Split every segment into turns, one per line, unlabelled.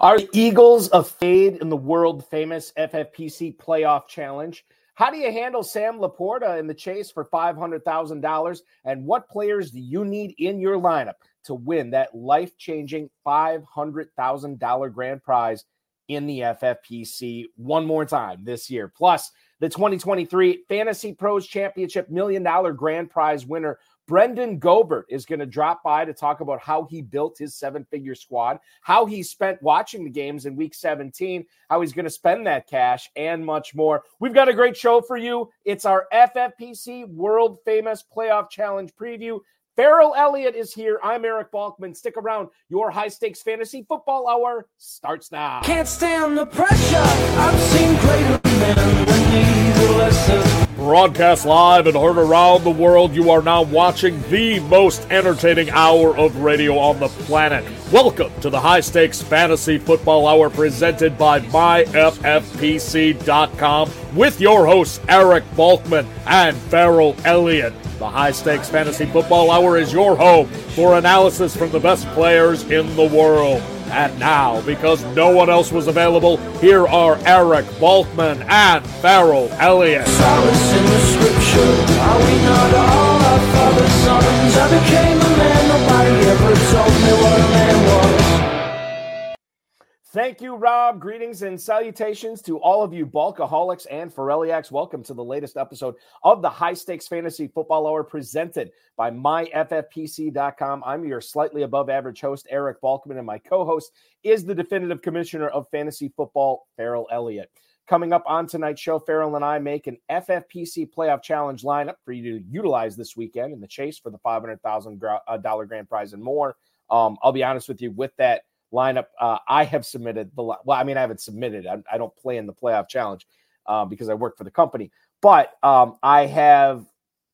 Are the Eagles a fade in the world famous FFPC playoff challenge? How do you handle Sam LaPorta in the chase for $500,000? And what players do you need in your lineup to win that life changing $500,000 grand prize in the FFPC one more time this year? Plus, the 2023 FantasyPros Championship Million Dollar Grand Prize winner Brenden Goebert is going to drop by to talk about how he built his seven figure squad, how he spent watching the games in week 17, how he's going to spend that cash, and much more. We've got a great show for you. It's our FFPC World Famous Playoff Challenge preview. Ferrell Elliott is here. I'm Eric Balkman. Stick around. Your high stakes fantasy football hour starts now.
Can't stand the pressure. I've seen greater men than need lessons.
Broadcast live and heard around the world, you are now watching the most entertaining hour of radio on the planet. Welcome to the High Stakes Fantasy Football Hour presented by MyFFPC.com with your hosts Eric Balkman and Ferrell Elliott. The High Stakes Fantasy Football Hour is your home for analysis from the best players in the world. And now, because no one else was available, here are Eric Balkman and Ferrell Elliott.
Thank you, Rob. Greetings and salutations to all of you bulkaholics and Forelliacs. Welcome to the latest episode of the High Stakes Fantasy Football Hour presented by myffpc.com. I'm your slightly above average host, Eric Balkman, and my co host is the definitive commissioner of fantasy football, Ferrell Elliott. Coming up on tonight's show, Ferrell and I make an FFPC playoff challenge lineup for you to utilize this weekend in the chase for the $500,000 uh, grand prize and more. Um, I'll be honest with you, with that lineup. Uh, I have submitted the well, I mean, I haven't submitted. I, I don't play in the playoff challenge uh, because I work for the company, but um, I have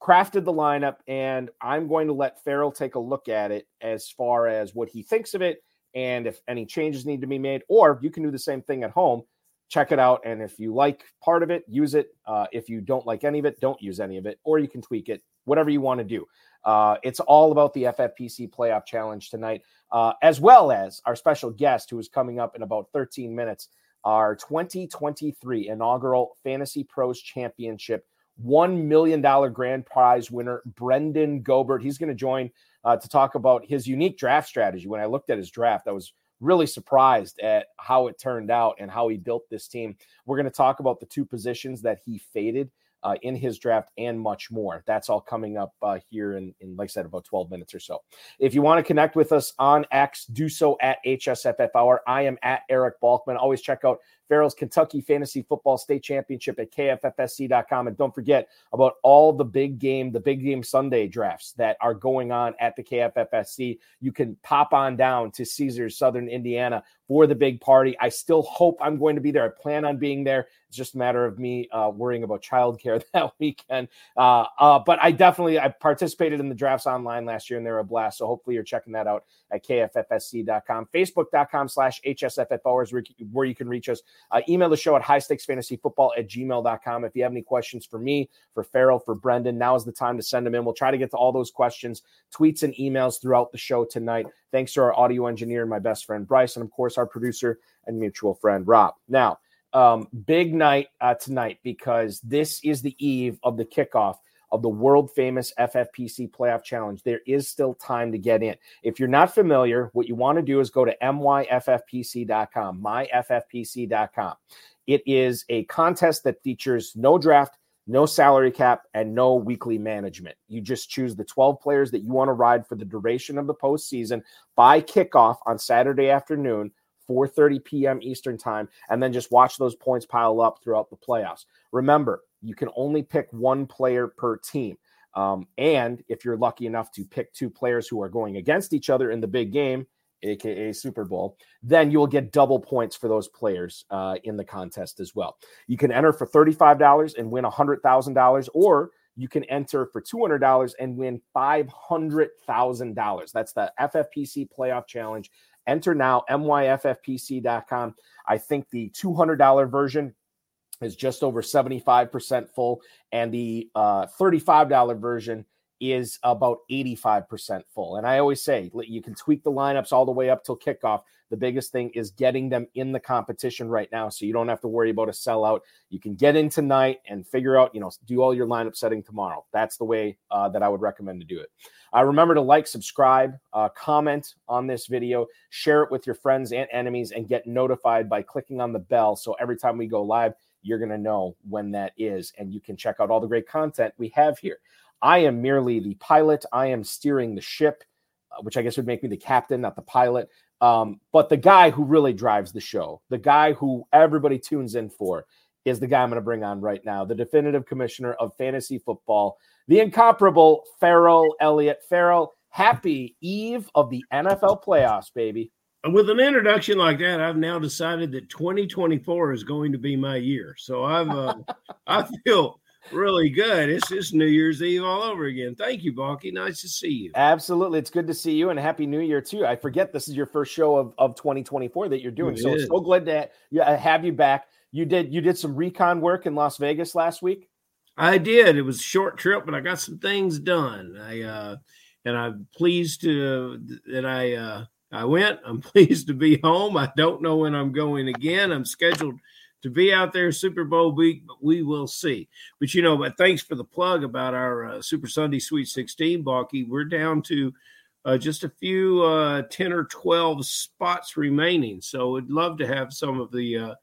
crafted the lineup, and I'm going to let Ferrell take a look at it as far as what he thinks of it, and if any changes need to be made, or you can do the same thing at home. Check it out, and if you like part of it, use it. Uh, if you don't like any of it, don't use any of it, or you can tweak it, whatever you want to do. Uh, it's all about the FFPC playoff challenge tonight, uh, as well as our special guest who is coming up in about 13 minutes, our 2023 inaugural FantasyPros Championship $1 million grand prize winner, Brenden Goebert. He's going to join uh, to talk about his unique draft strategy. When I looked at his draft, I was really surprised at how it turned out and how he built this team. We're going to talk about the two positions that he faded uh, in his draft and much more. That's all coming up uh, here in, in, like I said, about 12 minutes or so. If you want to connect with us on X, do so at HSFF Hour. I am at Eric Balkman. Always check out Ferrell's Kentucky Fantasy Football State Championship at kffsc.com. And don't forget about all the big game, the big game Sunday drafts that are going on at the KFFSC. You can pop on down to Caesars, Southern Indiana for the big party. I still hope I'm going to be there. I plan on being there. It's just a matter of me uh, worrying about childcare that weekend. Uh, uh, but I definitely I participated in the drafts online last year and they were a blast. So hopefully you're checking that out at kffsc.com, facebook.com slash hsffo is where you can reach us. Uh, email the show at high stakes fantasy football at gmail.com. If you have any questions for me, for Ferrell, for Brenden, now is the time to send them in. We'll try to get to all those questions, tweets, and emails throughout the show tonight. Thanks to our audio engineer and my best friend Bryce, and of course, our producer and mutual friend Rob. Now, um, big night uh, tonight because this is the eve of the kickoff of the world famous FFPC playoff challenge. There is still time to get in. If you're not familiar, what you want to do is go to myffpc.com, myffpc.com. It is a contest that features no draft, no salary cap, and no weekly management. You just choose the 12 players that you want to ride for the duration of the postseason by kickoff on Saturday afternoon 4:30 p.m. Eastern Time, and then just watch those points pile up throughout the playoffs. Remember, you can only pick one player per team. Um, and if you're lucky enough to pick two players who are going against each other in the big game, aka Super Bowl, then you'll get double points for those players uh, in the contest as well. You can enter for $35 and win $100,000, or you can enter for $200 and win $500,000. That's the FFPC Playoff Challenge. Enter now, myffpc.com. I think the $200 version is just over 75% full, and the uh, $35 version is about 85% full. And I always say you can tweak the lineups all the way up till kickoff. The biggest thing is getting them in the competition right now so you don't have to worry about a sellout. You can get in tonight and figure out, you know, do all your lineup setting tomorrow. That's the way uh, that I would recommend to do it. Uh, remember to like, subscribe, uh, comment on this video, share it with your friends and enemies, and get notified by clicking on the bell. So every time we go live, you're going to know when that is, and you can check out all the great content we have here. I am merely the pilot. I am steering the ship, uh, which I guess would make me the captain, not the pilot. Um, but the guy who really drives the show, the guy who everybody tunes in for, is the guy I'm going to bring on right now, the definitive commissioner of fantasy football, the incomparable Ferrell Elliott. Ferrell, happy eve of the NFL playoffs, baby.
With an introduction like that, I've now decided that 2024 is going to be my year. So I've, uh, I feel really good. It's just New Year's Eve all over again. Thank you, Balky. Nice to see you.
Absolutely. It's good to see you and happy new year too. I forget this is your first show of, of 2024 that you're doing. It so is. so glad to have you back. You did you did some recon work in Las Vegas last week?
I did. It was a short trip, but I got some things done. I uh and I'm pleased to that I uh I went. I'm pleased to be home. I don't know when I'm going again. I'm scheduled to be out there Super Bowl week, but we will see. But you know, but thanks for the plug about our uh, Super Sunday Sweet 16, Balky. We're down to uh, just a few uh, 10 or 12 spots remaining. So we would love to have some of the uh,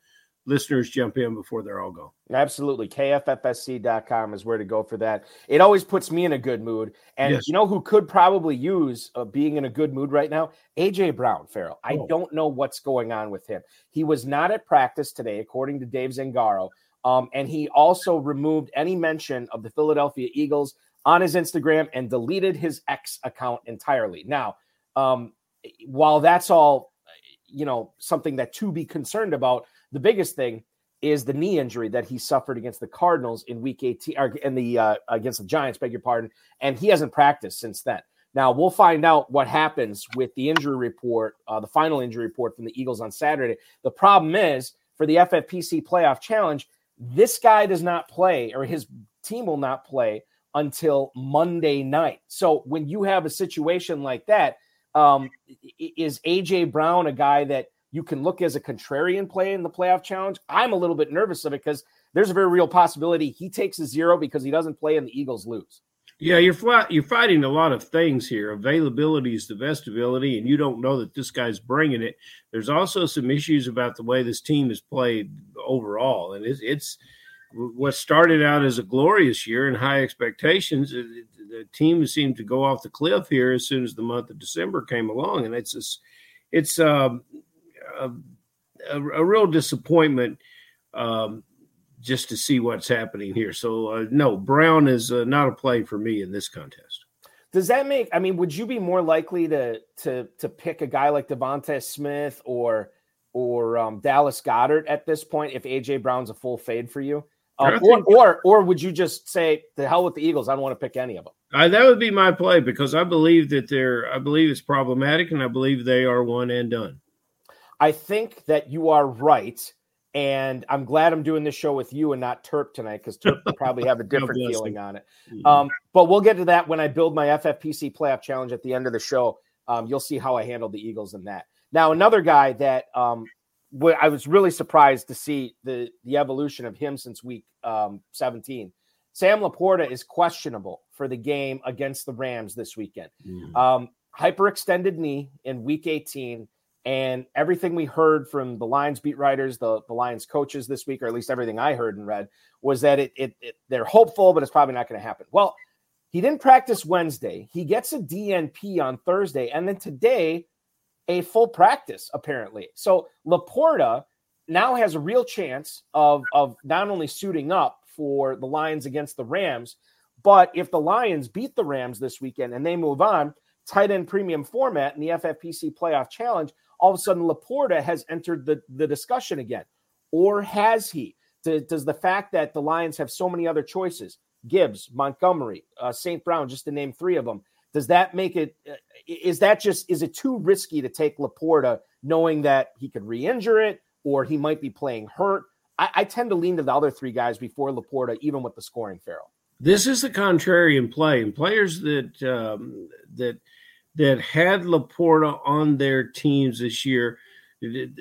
listeners jump in before they're all gone.
Absolutely. KFFSC.com is where to go for that. It always puts me in a good mood. And yes. you know who could probably use uh, being in a good mood right now? AJ Brown, Ferrell. I oh. don't know what's going on with him. He was not at practice today, according to Dave Zangaro. Um, and he also removed any mention of the Philadelphia Eagles on his Instagram and deleted his X account entirely. Now, um, while that's all, you know, something that to be concerned about, the biggest thing is the knee injury that he suffered against the Cardinals in Week 18 or in the uh, against the Giants, beg your pardon, and he hasn't practiced since then. Now we'll find out what happens with the injury report, uh, the final injury report from the Eagles on Saturday. The problem is for the FFPC Playoff Challenge, this guy does not play, or his team will not play until Monday night. So when you have a situation like that, um, is AJ Brown a guy that you can look as a contrarian play in the playoff challenge. I'm a little bit nervous of it because there's a very real possibility he takes a zero because he doesn't play and the Eagles lose.
Yeah, you're you're fighting a lot of things here. Availability is the best ability, and you don't know that this guy's bringing it. There's also some issues about the way this team is played overall, and it's, it's what started out as a glorious year and high expectations. The team seemed to go off the cliff here as soon as the month of December came along, and it's just, it's um, a, a, a real disappointment um, just to see what's happening here. So, uh, no, Brown is uh, not a play for me in this contest.
Does that make? I mean, would you be more likely to to to pick a guy like DeVonta Smith or or um, Dallas Goedert at this point if AJ Brown's a full fade for you? Um, or, or or would you just say the hell with the Eagles? I don't want to pick any of them.
Uh, that would be my play because I believe that they're. I believe it's problematic, and I believe they are one and done.
I think that you are right. And I'm glad I'm doing this show with you and not Terp tonight because Terp will probably have a different feeling on it. Mm-hmm. Um, but we'll get to that when I build my FFPC playoff challenge at the end of the show. Um, you'll see how I handled the Eagles in that. Now, another guy that um, w- I was really surprised to see the the evolution of him since week um, 17. Sam LaPorta is questionable for the game against the Rams this weekend. Mm-hmm. Um, hyperextended knee in week 18 and everything we heard from the Lions beat writers, the, the Lions coaches this week, or at least everything I heard and read, was that it, it, it they're hopeful, but it's probably not going to happen. Well, he didn't practice Wednesday. He gets a DNP on Thursday, and then today, a full practice apparently. So LaPorta now has a real chance of of not only suiting up for the Lions against the Rams, but if the Lions beat the Rams this weekend and they move on, tight end premium format in the FFPC playoff challenge all of a sudden LaPorta has entered the, the discussion again. Or has he? Does the fact that the Lions have so many other choices, Gibbs, Montgomery, uh, St. Brown, just to name three of them, does that make it? Uh, that just, is it too risky to take LaPorta knowing that he could re injure it or he might be playing hurt? I, I, tend to lean to the other three guys before LaPorta, even with the scoring Ferrell.
this is the contrarian play, and players that um, that that had LaPorta on their teams this year,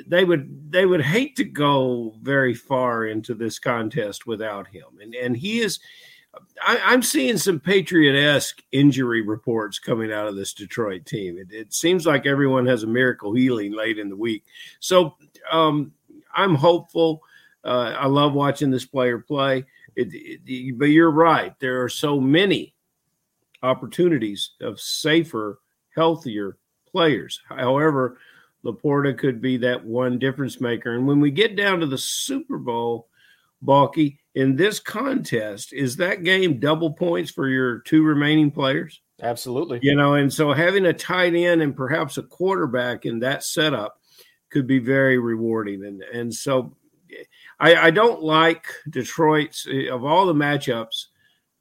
they would they would hate to go very far into this contest without him, and and he is. I, am seeing some Patriot esque injury reports coming out of this Detroit team. It, it, seems like everyone has a miracle healing late in the week. So um, I'm hopeful. Uh, I love watching this player play. It, it, but you're right. There are so many opportunities of safer, healthier players. However, LaPorta could be that one difference maker. And when we get down to the Super Bowl, Balky, in this contest, is that game double points for your two remaining players?
Absolutely.
You know, and so having a tight end and perhaps a quarterback in that setup could be very rewarding. And and so I, I don't like Detroit's eh, of all the matchups.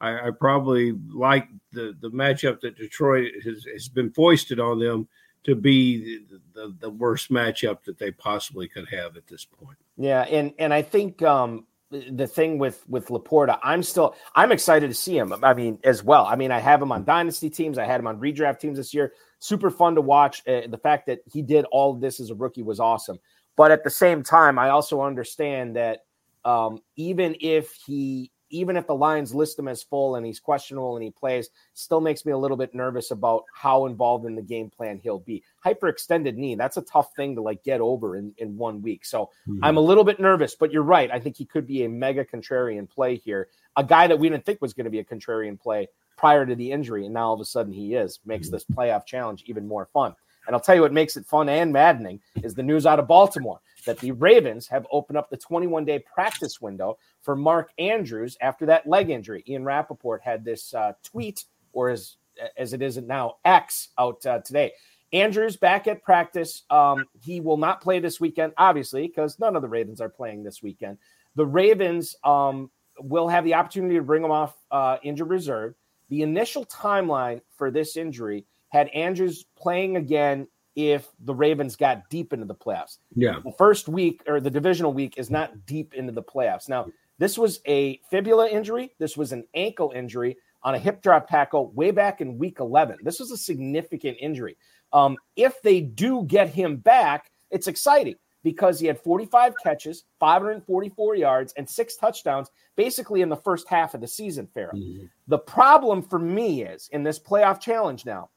I, I, probably like the the matchup that Detroit has, has been foisted on them to be the, the, the, worst matchup that they possibly could have at this point.
Yeah, and and I think um, the thing with with LaPorta, I'm still I'm excited to see him. I mean, as well. I mean, I have him on dynasty teams. I had him on redraft teams this year. Super fun to watch. Uh, the fact that he did all of this as a rookie was awesome. But at the same time, I also understand that um, even if he even if the Lions list him as full and he's questionable and he plays, still makes me a little bit nervous about how involved in the game plan he'll be. Hyperextended knee, that's a tough thing to like get over in, in one week. So mm-hmm. I'm a little bit nervous, but you're right. I think he could be a mega contrarian play here. A guy that we didn't think was going to be a contrarian play prior to the injury, and now all of a sudden he is, makes mm-hmm. this playoff challenge even more fun. And I'll tell you what makes it fun and maddening is the news out of Baltimore that the Ravens have opened up the 21 day practice window for Mark Andrews after that leg injury. Ian Rapoport had this uh, tweet, or as, as it is now, X out uh, today. Andrews back at practice. Um, he will not play this weekend, obviously, because none of the Ravens are playing this weekend. The Ravens um, will have the opportunity to bring him off uh, injured reserve. The initial timeline for this injury had Andrews playing again if the Ravens got deep into the playoffs.
Yeah.
The first week or the divisional week is not deep into the playoffs. Now, this was a fibula injury. This was an ankle injury on a hip drop tackle way back in week 11. This was a significant injury. Um, if they do get him back, it's exciting because he had 45 catches, 544 yards, and six touchdowns basically in the first half of the season, Ferrell. Mm-hmm. The problem for me is in this playoff challenge now,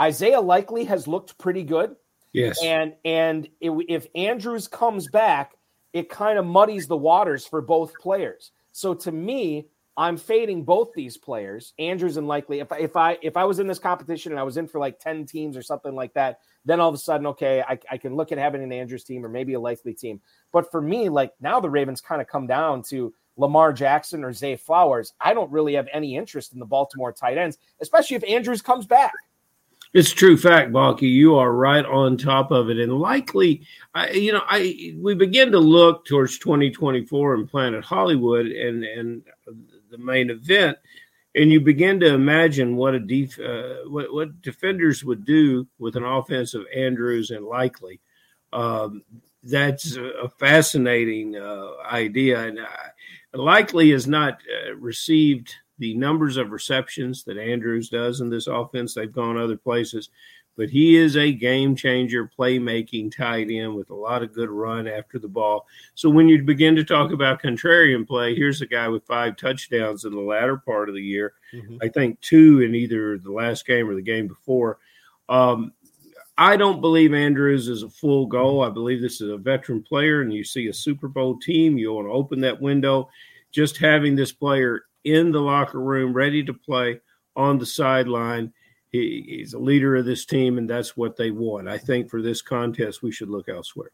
Isaiah Likely has looked pretty good.
Yes.
And and it, if Andrews comes back, it kind of muddies the waters for both players. So to me, I'm fading both these players, Andrews and Likely. If I, if I if I was in this competition and I was in for like 10 teams or something like that, then all of a sudden, okay, I, I can look at having an Andrews team or maybe a Likely team. But for me, like now the Ravens kind of come down to Lamar Jackson or Zay Flowers. I don't really have any interest in the Baltimore tight ends, especially if Andrews comes back.
It's true fact, Balky. You are right on top of it, and likely, I, you know, I we begin to look towards 2024 and Planet Hollywood and and the main event, and you begin to imagine what a def, uh, what what defenders would do with an offense of Andrews and Likely. Um, that's a fascinating uh, idea, and uh, Likely has not uh, received the numbers of receptions that Andrews does in this offense. They've gone other places, but he is a game changer, playmaking tight end with a lot of good run after the ball. So when you begin to talk about contrarian play, here's a guy with five touchdowns in the latter part of the year. Mm-hmm. I think two in either the last game or the game before. Um, I don't believe Andrews is a full goal. I believe this is a veteran player, and you see a Super Bowl team, you want to open that window. Just having this player in the locker room, ready to play on the sideline. He, he's a leader of this team, and that's what they want. I think for this contest, we should look elsewhere.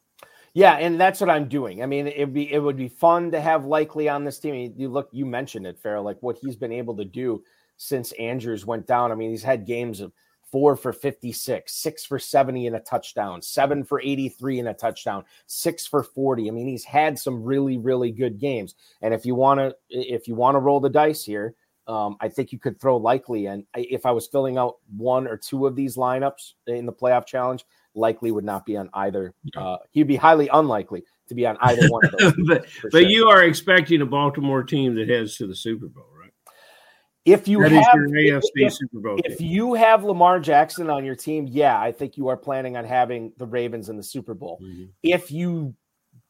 Yeah, and that's what I'm doing. I mean, it'd be it would be fun to have likely on this team. You look, you mentioned it, Ferrell, like what he's been able to do since Andrews went down. I mean, he's had games of four for 56, six for 70 in a touchdown, seven for 83 in a touchdown, six for 40. I mean, he's had some really, really good games. And if you want to, if you want to roll the dice here, um, I think you could throw likely. And if I was filling out one or two of these lineups in the playoff challenge, likely would not be on either. Uh, he'd be highly unlikely to be on either one of those.
but, but you are expecting a Baltimore team that heads to the Super Bowl?
If you
That
have
AFC
if-
Super Bowl.
if
team.
you have Lamar Jackson on your team, yeah, I think you are planning on having the Ravens in the Super Bowl.
Mhm.
If you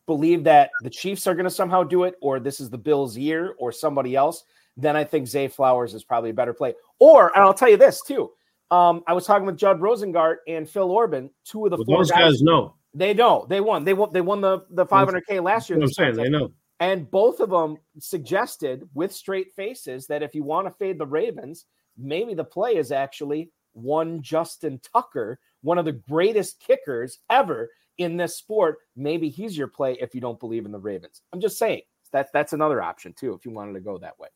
believe that the Chiefs are going to somehow do it, or this is the Bills' year, or somebody else, then I think Zay Flowers is probably a better play. Or, and I'll tell you this too. Um, I was talking with Judd Rosengart and Phil Orban, two of the
Well,
four
those
guys.
guys know.
They know they won. They won. They won the the 500k last year.
I'm saying. They know.
And both of them suggested with straight faces that if you want to fade the Ravens, maybe the play is actually one Justin Tucker, one of the greatest kickers ever in this sport. Maybe he's your play if you don't believe in the Ravens. I'm just saying that that's another option too if you wanted to go that way.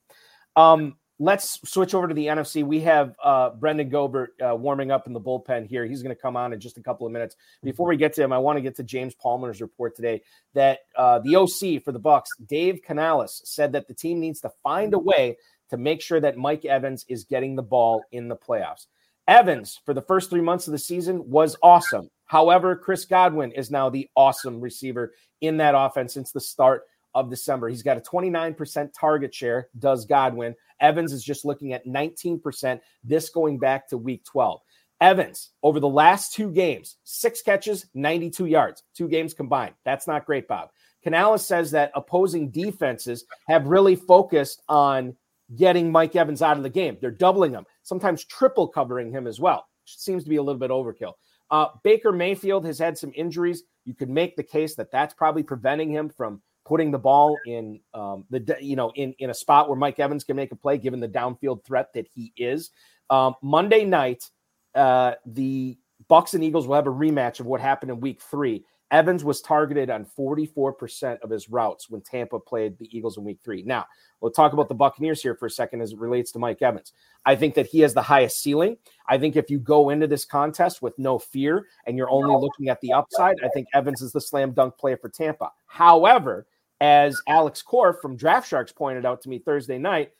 Um, let's switch over to the NFC. We have uh, Brenden Goebert uh, warming up in the bullpen here. He's going to come on in just a couple of minutes. Before we get to him, I want to get to James Palmer's report today that uh, the OC for the Bucks, Dave Canales, said that the team needs to find a way to make sure that Mike Evans is getting the ball in the playoffs. Evans, for the first three months of the season, was awesome. However, Chris Godwin is now the awesome receiver in that offense since the start of December. He's got a 29% target share, does Godwin. Evans is just looking at 19%, this going back to week 12. Evans, over the last two games, six catches, 92 yards, two games combined. That's not great, Bob. Canales says that opposing defenses have really focused on getting Mike Evans out of the game. They're doubling him, sometimes triple covering him as well. Seems to be a little bit overkill. Uh, Baker Mayfield has had some injuries. You could make the case that that's probably preventing him from putting the ball in um, the you know in in a spot where Mike Evans can make a play, given the downfield threat that he is. Um, Monday night, uh, the Bucks and Eagles will have a rematch of what happened in Week Three. Evans was targeted on 44% of his routes when Tampa played the Eagles in week three. Now, we'll talk about the Buccaneers here for a second as it relates to Mike Evans. I think that he has the highest ceiling. I think if you go into this contest with no fear and you're only looking at the upside, I think Evans is the slam dunk player for Tampa. However, as Alex Korff from Draft Sharks pointed out to me Thursday night,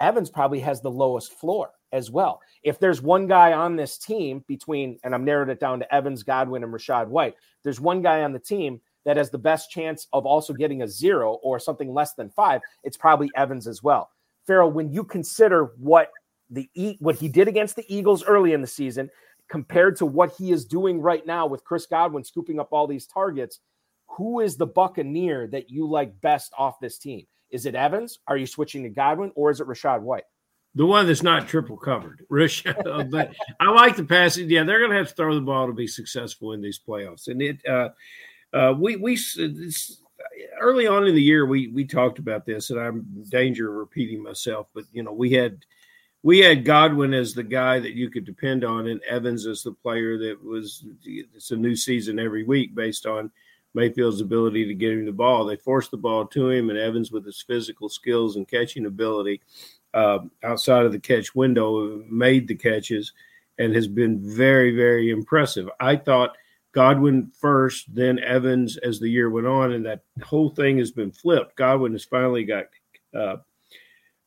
Evans probably has the lowest floor as well. If there's one guy on this team between, and I'm narrowed it down to Evans, Godwin, and Rachaad White, there's one guy on the team that has the best chance of also getting a zero or something less than five, it's probably Evans as well. Ferrell, when you consider what the what he did against the Eagles early in the season compared to what he is doing right now with Chris Godwin scooping up all these targets, who is the Buccaneer that you like best off this team? Is it Evans? Are you switching to Godwin or is it Rachaad White?
The one that's not triple covered, Rachaad. but I like the passing. Yeah, they're going to have to throw the ball to be successful in these playoffs. And it, uh, uh, we we early on in the year we we talked about this, and I'm in danger of repeating myself. But you know, we had we had Godwin as the guy that you could depend on, and Evans as the player that was. It's a new season every week based on Mayfield's ability to get him the ball. They forced the ball to him, and Evans with his physical skills and catching ability uh, outside of the catch window made the catches and has been very, very impressive. I thought Godwin first, then Evans as the year went on, and that whole thing has been flipped. Godwin has finally got uh,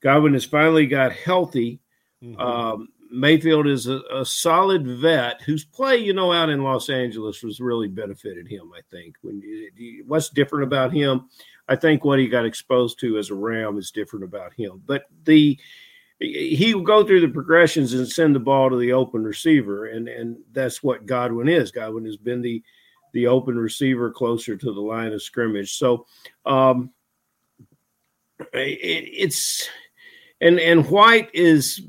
Godwin has finally got healthy. Mm-hmm. Um, Mayfield is a, a, solid vet whose play, you know, out in Los Angeles was really benefited him. I think when what's different about him, I think what he got exposed to as a Ram is different about him. But the he will go through the progressions and send the ball to the open receiver, and and that's what Godwin is. Godwin has been the the open receiver closer to the line of scrimmage. So um, it, it's and and White is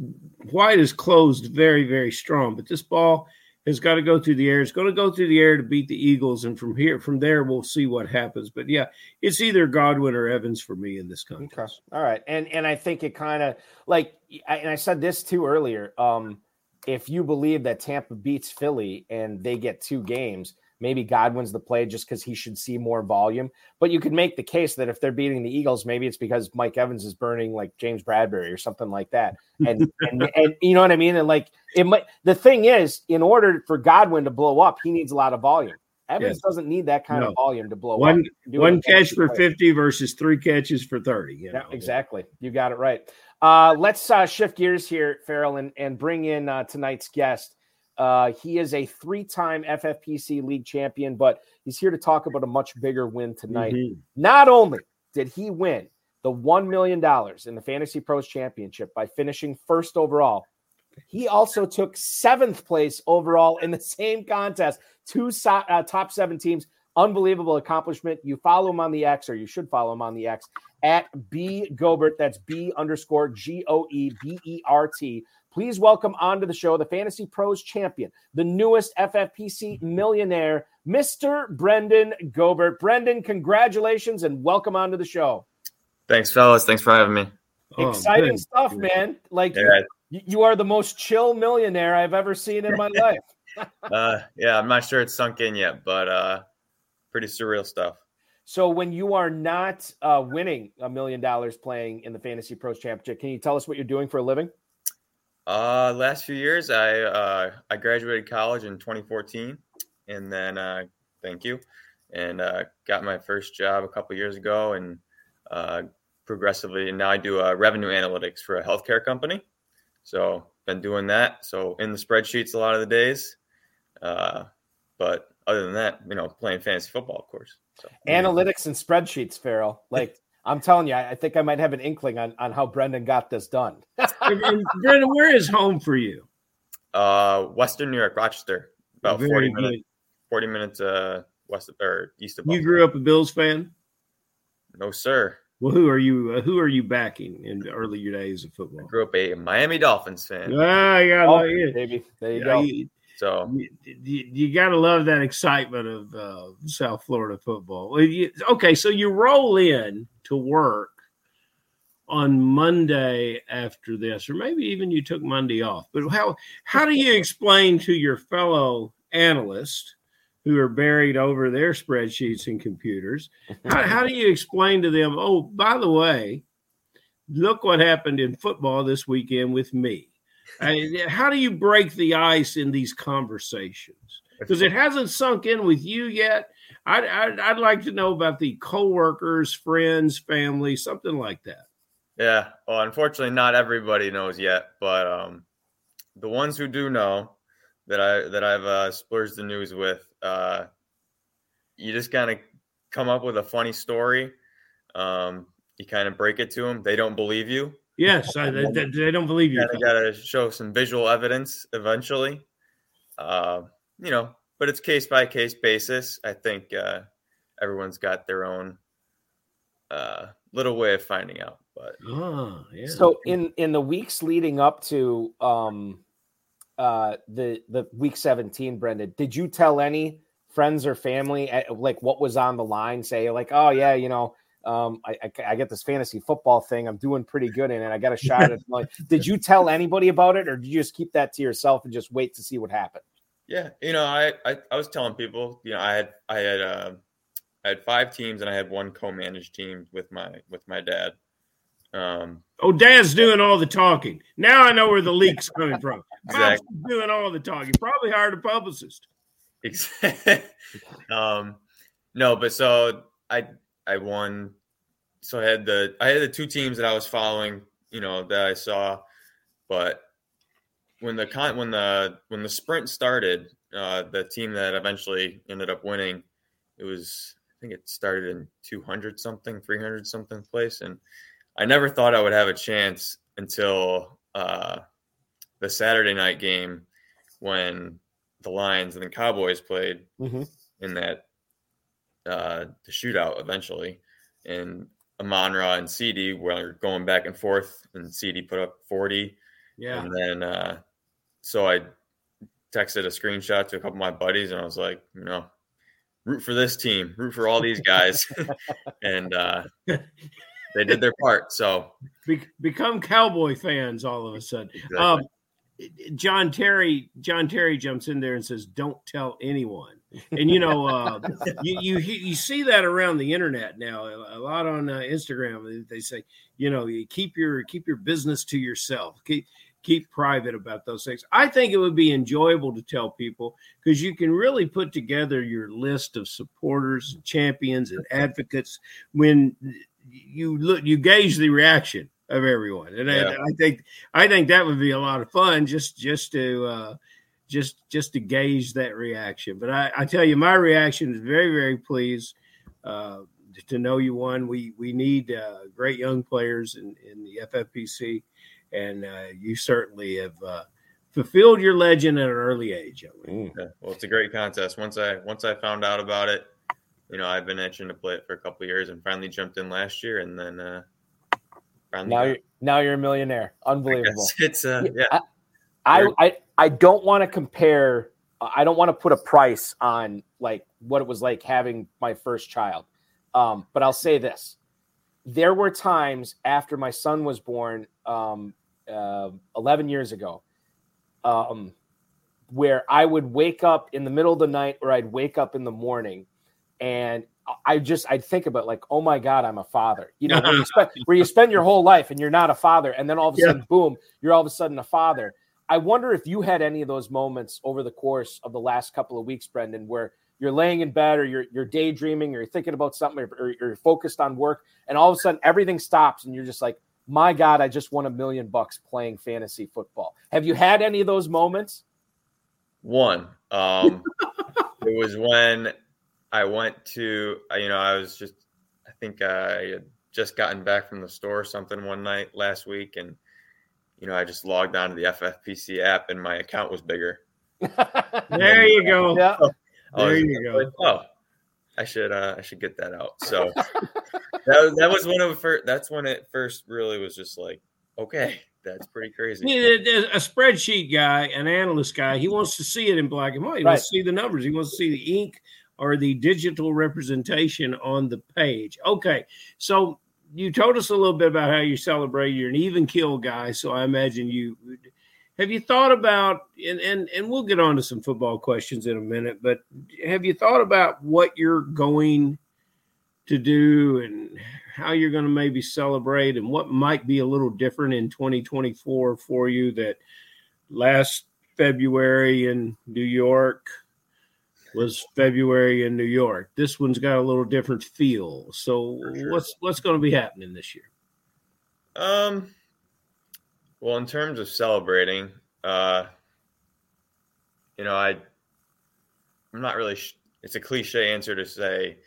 White is closed very very strong, but this ball has got to go through the air. It's going to go through the air to beat the Eagles, and from here from there we'll see what happens. But yeah, it's either Godwin or Evans for me in this contest.
Okay. All right, and and I think it kind of like and I said this too earlier. Um, if you believe that Tampa beats Philly and they get two games, maybe Godwin's the play just because he should see more volume. But you could make the case that if they're beating the Eagles, maybe it's because Mike Evans is burning like James Bradberry or something like that. And and, and you know what I mean? And like it might the thing is, in order for Godwin to blow up, he needs a lot of volume. Evans yes. doesn't need that kind no. of volume to blow
one,
up.
One catch for 50 versus three catches for 30. You know?
yeah, exactly. You got it right. Uh, let's uh, shift gears here, Ferrell, and, and bring in uh, tonight's guest. Uh, he is a three time FFPC league champion, but he's here to talk about a much bigger win tonight. Mm-hmm. Not only did he win the $1 million in the FantasyPros Championship by finishing first overall. He also took seventh place overall in the same contest. Two so- uh, top seven teams. Unbelievable accomplishment. You follow him on the X, or you should follow him on the X at B Goebert. That's B underscore G O E B E R T. Please welcome onto the show the FantasyPros champion, the newest FFPC millionaire, Mr. Brenden Goebert. Brenden, congratulations and welcome onto the show.
Thanks, fellas. Thanks for having me.
Oh,
Exciting
good.
stuff, man. Like
Yeah,
you, you are the most chill millionaire I've ever seen in my life.
uh, yeah. I'm not sure it's sunk in yet, but uh, pretty surreal stuff.
So when you are not uh, winning a million dollars playing in the FantasyPros Championship, can you tell us what you're doing for a living?
Uh, last few years, I uh, I graduated college in 2014, and then uh, thank you, and uh, got my first job a couple years ago, and uh, progressively, and now I do uh, revenue analytics for a healthcare company. So been doing that. So in the spreadsheets a lot of the days, uh, but other than that, you know, playing fantasy football, of course. So
Analytics and spreadsheets, Ferrell. Like I'm telling you, I, I think I might have an inkling on, on how Brenden got this done.
And, and Brenden, where is home for you?
uh, Western New York, Rochester, about
Very
40
good.
minutes, 40 minutes uh, west of, or east of.
You grew up a Bills fan.
No, sir.
Well, who are you? Uh, who are you backing in the earlier days of
I
football?
grew up a Miami Dolphins fan.
Ah, yeah,
Oh,
like
baby, there you
Yeah,
go.
you,
So
you, you got to love that excitement of uh, South Florida football. You- okay, so you roll in to work on Monday after this, or maybe even you took Monday off. But how how do you explain to your fellow analysts who are buried over their spreadsheets and computers? How, how do you explain to them? Oh, by the way, look what happened in football this weekend with me. I, how do you break the ice in these conversations? Because it hasn't sunk in with you yet. I'd, I'd, I'd like to know about the coworkers, friends, family, something like that.
yeah, well, unfortunately, not everybody knows yet, but um, the ones who do know that I that I've uh, splurged the news with, uh, you just kind of come up with a funny story. Um, you kind of break it to them. They don't believe you.
Yes, I, they, they- they don't believe you.
kind got to show some visual evidence eventually. Uh, you know, but it's case by case basis. I think uh, everyone's got their own uh, little way of finding out. But
Oh, yeah.
So in in the weeks leading up to um uh the the week 17, Brenden, did you tell any friends or family eh, like what was on the line? Say like, oh yeah, you know, um, I, I I get this fantasy football thing. I'm doing pretty good in it. I got a shot at. it. Like, did you tell anybody about it, or did you just keep that to yourself and just wait to see what happened?
yeah, you know, I, I I was telling people, you know, I had I had uh, I had five teams and I had one co-managed team with my with my dad. Um,
oh, Dad's doing all the talking. Now I know where the leak's coming from. Bob's
Exactly.
doing all the talking. Probably hired a publicist.
um, no, but so I I won. So I had the I had the two teams that I was following, you know, that I saw, but when the con when the when the sprint started, uh, the team that eventually ended up winning, it was I think it started in two hundred something, three hundred something place, and I never thought I would have a chance until uh, the Saturday night game when the Lions and the Cowboys played
Mhm.
in that uh, the shootout eventually, and Amon Ra and CD were going back and forth, and CD put up forty,
Yeah.
and then uh, so I texted a screenshot to a couple of my buddies, and I was like, you know, root for this team, root for all these guys, and uh, they did their part. So
Be- become Cowboy fans all of a sudden.
exactly.
Um, John Terry, John Terry jumps in there and says, "Don't tell anyone." And you know, uh, you, you you see that around the internet now a lot on uh, Instagram. They say, you know, you keep your keep your business to yourself. Keep keep private about those things. I think it would be enjoyable to tell people because you can really put together your list of supporters, and champions, and advocates when you look you gauge the reaction of everyone and
Yeah.
I, I think i think that would be a lot of fun just just to uh just just to gauge that reaction but i i tell you my reaction is very very pleased uh to know you won. We we need uh, great young players in, in the FFPC, and uh, you certainly have uh, fulfilled your legend at an early age.
Mm.
Yeah, well, it's a great contest. Once I once I found out about it, you know, I've been itching to play it for a couple of years, and finally jumped in last year, and then uh, finally
Now
got-
you're now you're a millionaire. Unbelievable.
it's uh, yeah.
I, I, I I don't want to compare. I don't want to put a price on like what it was like having my first child. Um, but I'll say this: there were times after my son was born, um, uh, 11 years ago, um, where I would wake up in the middle of the night or I'd wake up in the morning, and I just I'd think about like, oh my god, I'm a father. You know, where you, spend, where you spend your whole life and you're not a father, and then all of a
Yeah.
sudden, boom, you're all of a sudden a father. I wonder if you had any of those moments over the course of the last couple of weeks, Brenden, where you're laying in bed or you're you're daydreaming or you're thinking about something or, or you're focused on work, and all of a sudden everything stops and you're just like, my God, I just won a million bucks playing fantasy football. Have you had any of those moments?
One. Um, it was when I went to, uh, you know, I was just, I think I had just gotten back from the store or something one night last week, and you know, I just logged on to the FFPC app, and my account was bigger.
There you go.
Yeah.
I
There
was
you go.
like, oh, I should, uh, I should get that out. So that, that was when it first. That's when it first really was just like, okay, that's pretty crazy.
Yeah, a spreadsheet guy, an analyst guy, he wants to see it in black and white. He
Right.
wants to see the numbers. He wants to see the ink or the digital representation on the page. Okay, so you told us a little bit about how you celebrate. You're an even kill guy, so I imagine you have you thought about and and and we'll get on to some football questions in a minute, but have you thought about what you're going to do and how you're going to maybe celebrate and what might be a little different in 2024 for you that last February in New York was February in New York. This one's got a little different feel. So
sure.
what's what's going to be happening this year?
Um, well, in terms of celebrating, uh, you know, I, I'm not really. Sh- it's a cliche answer to say.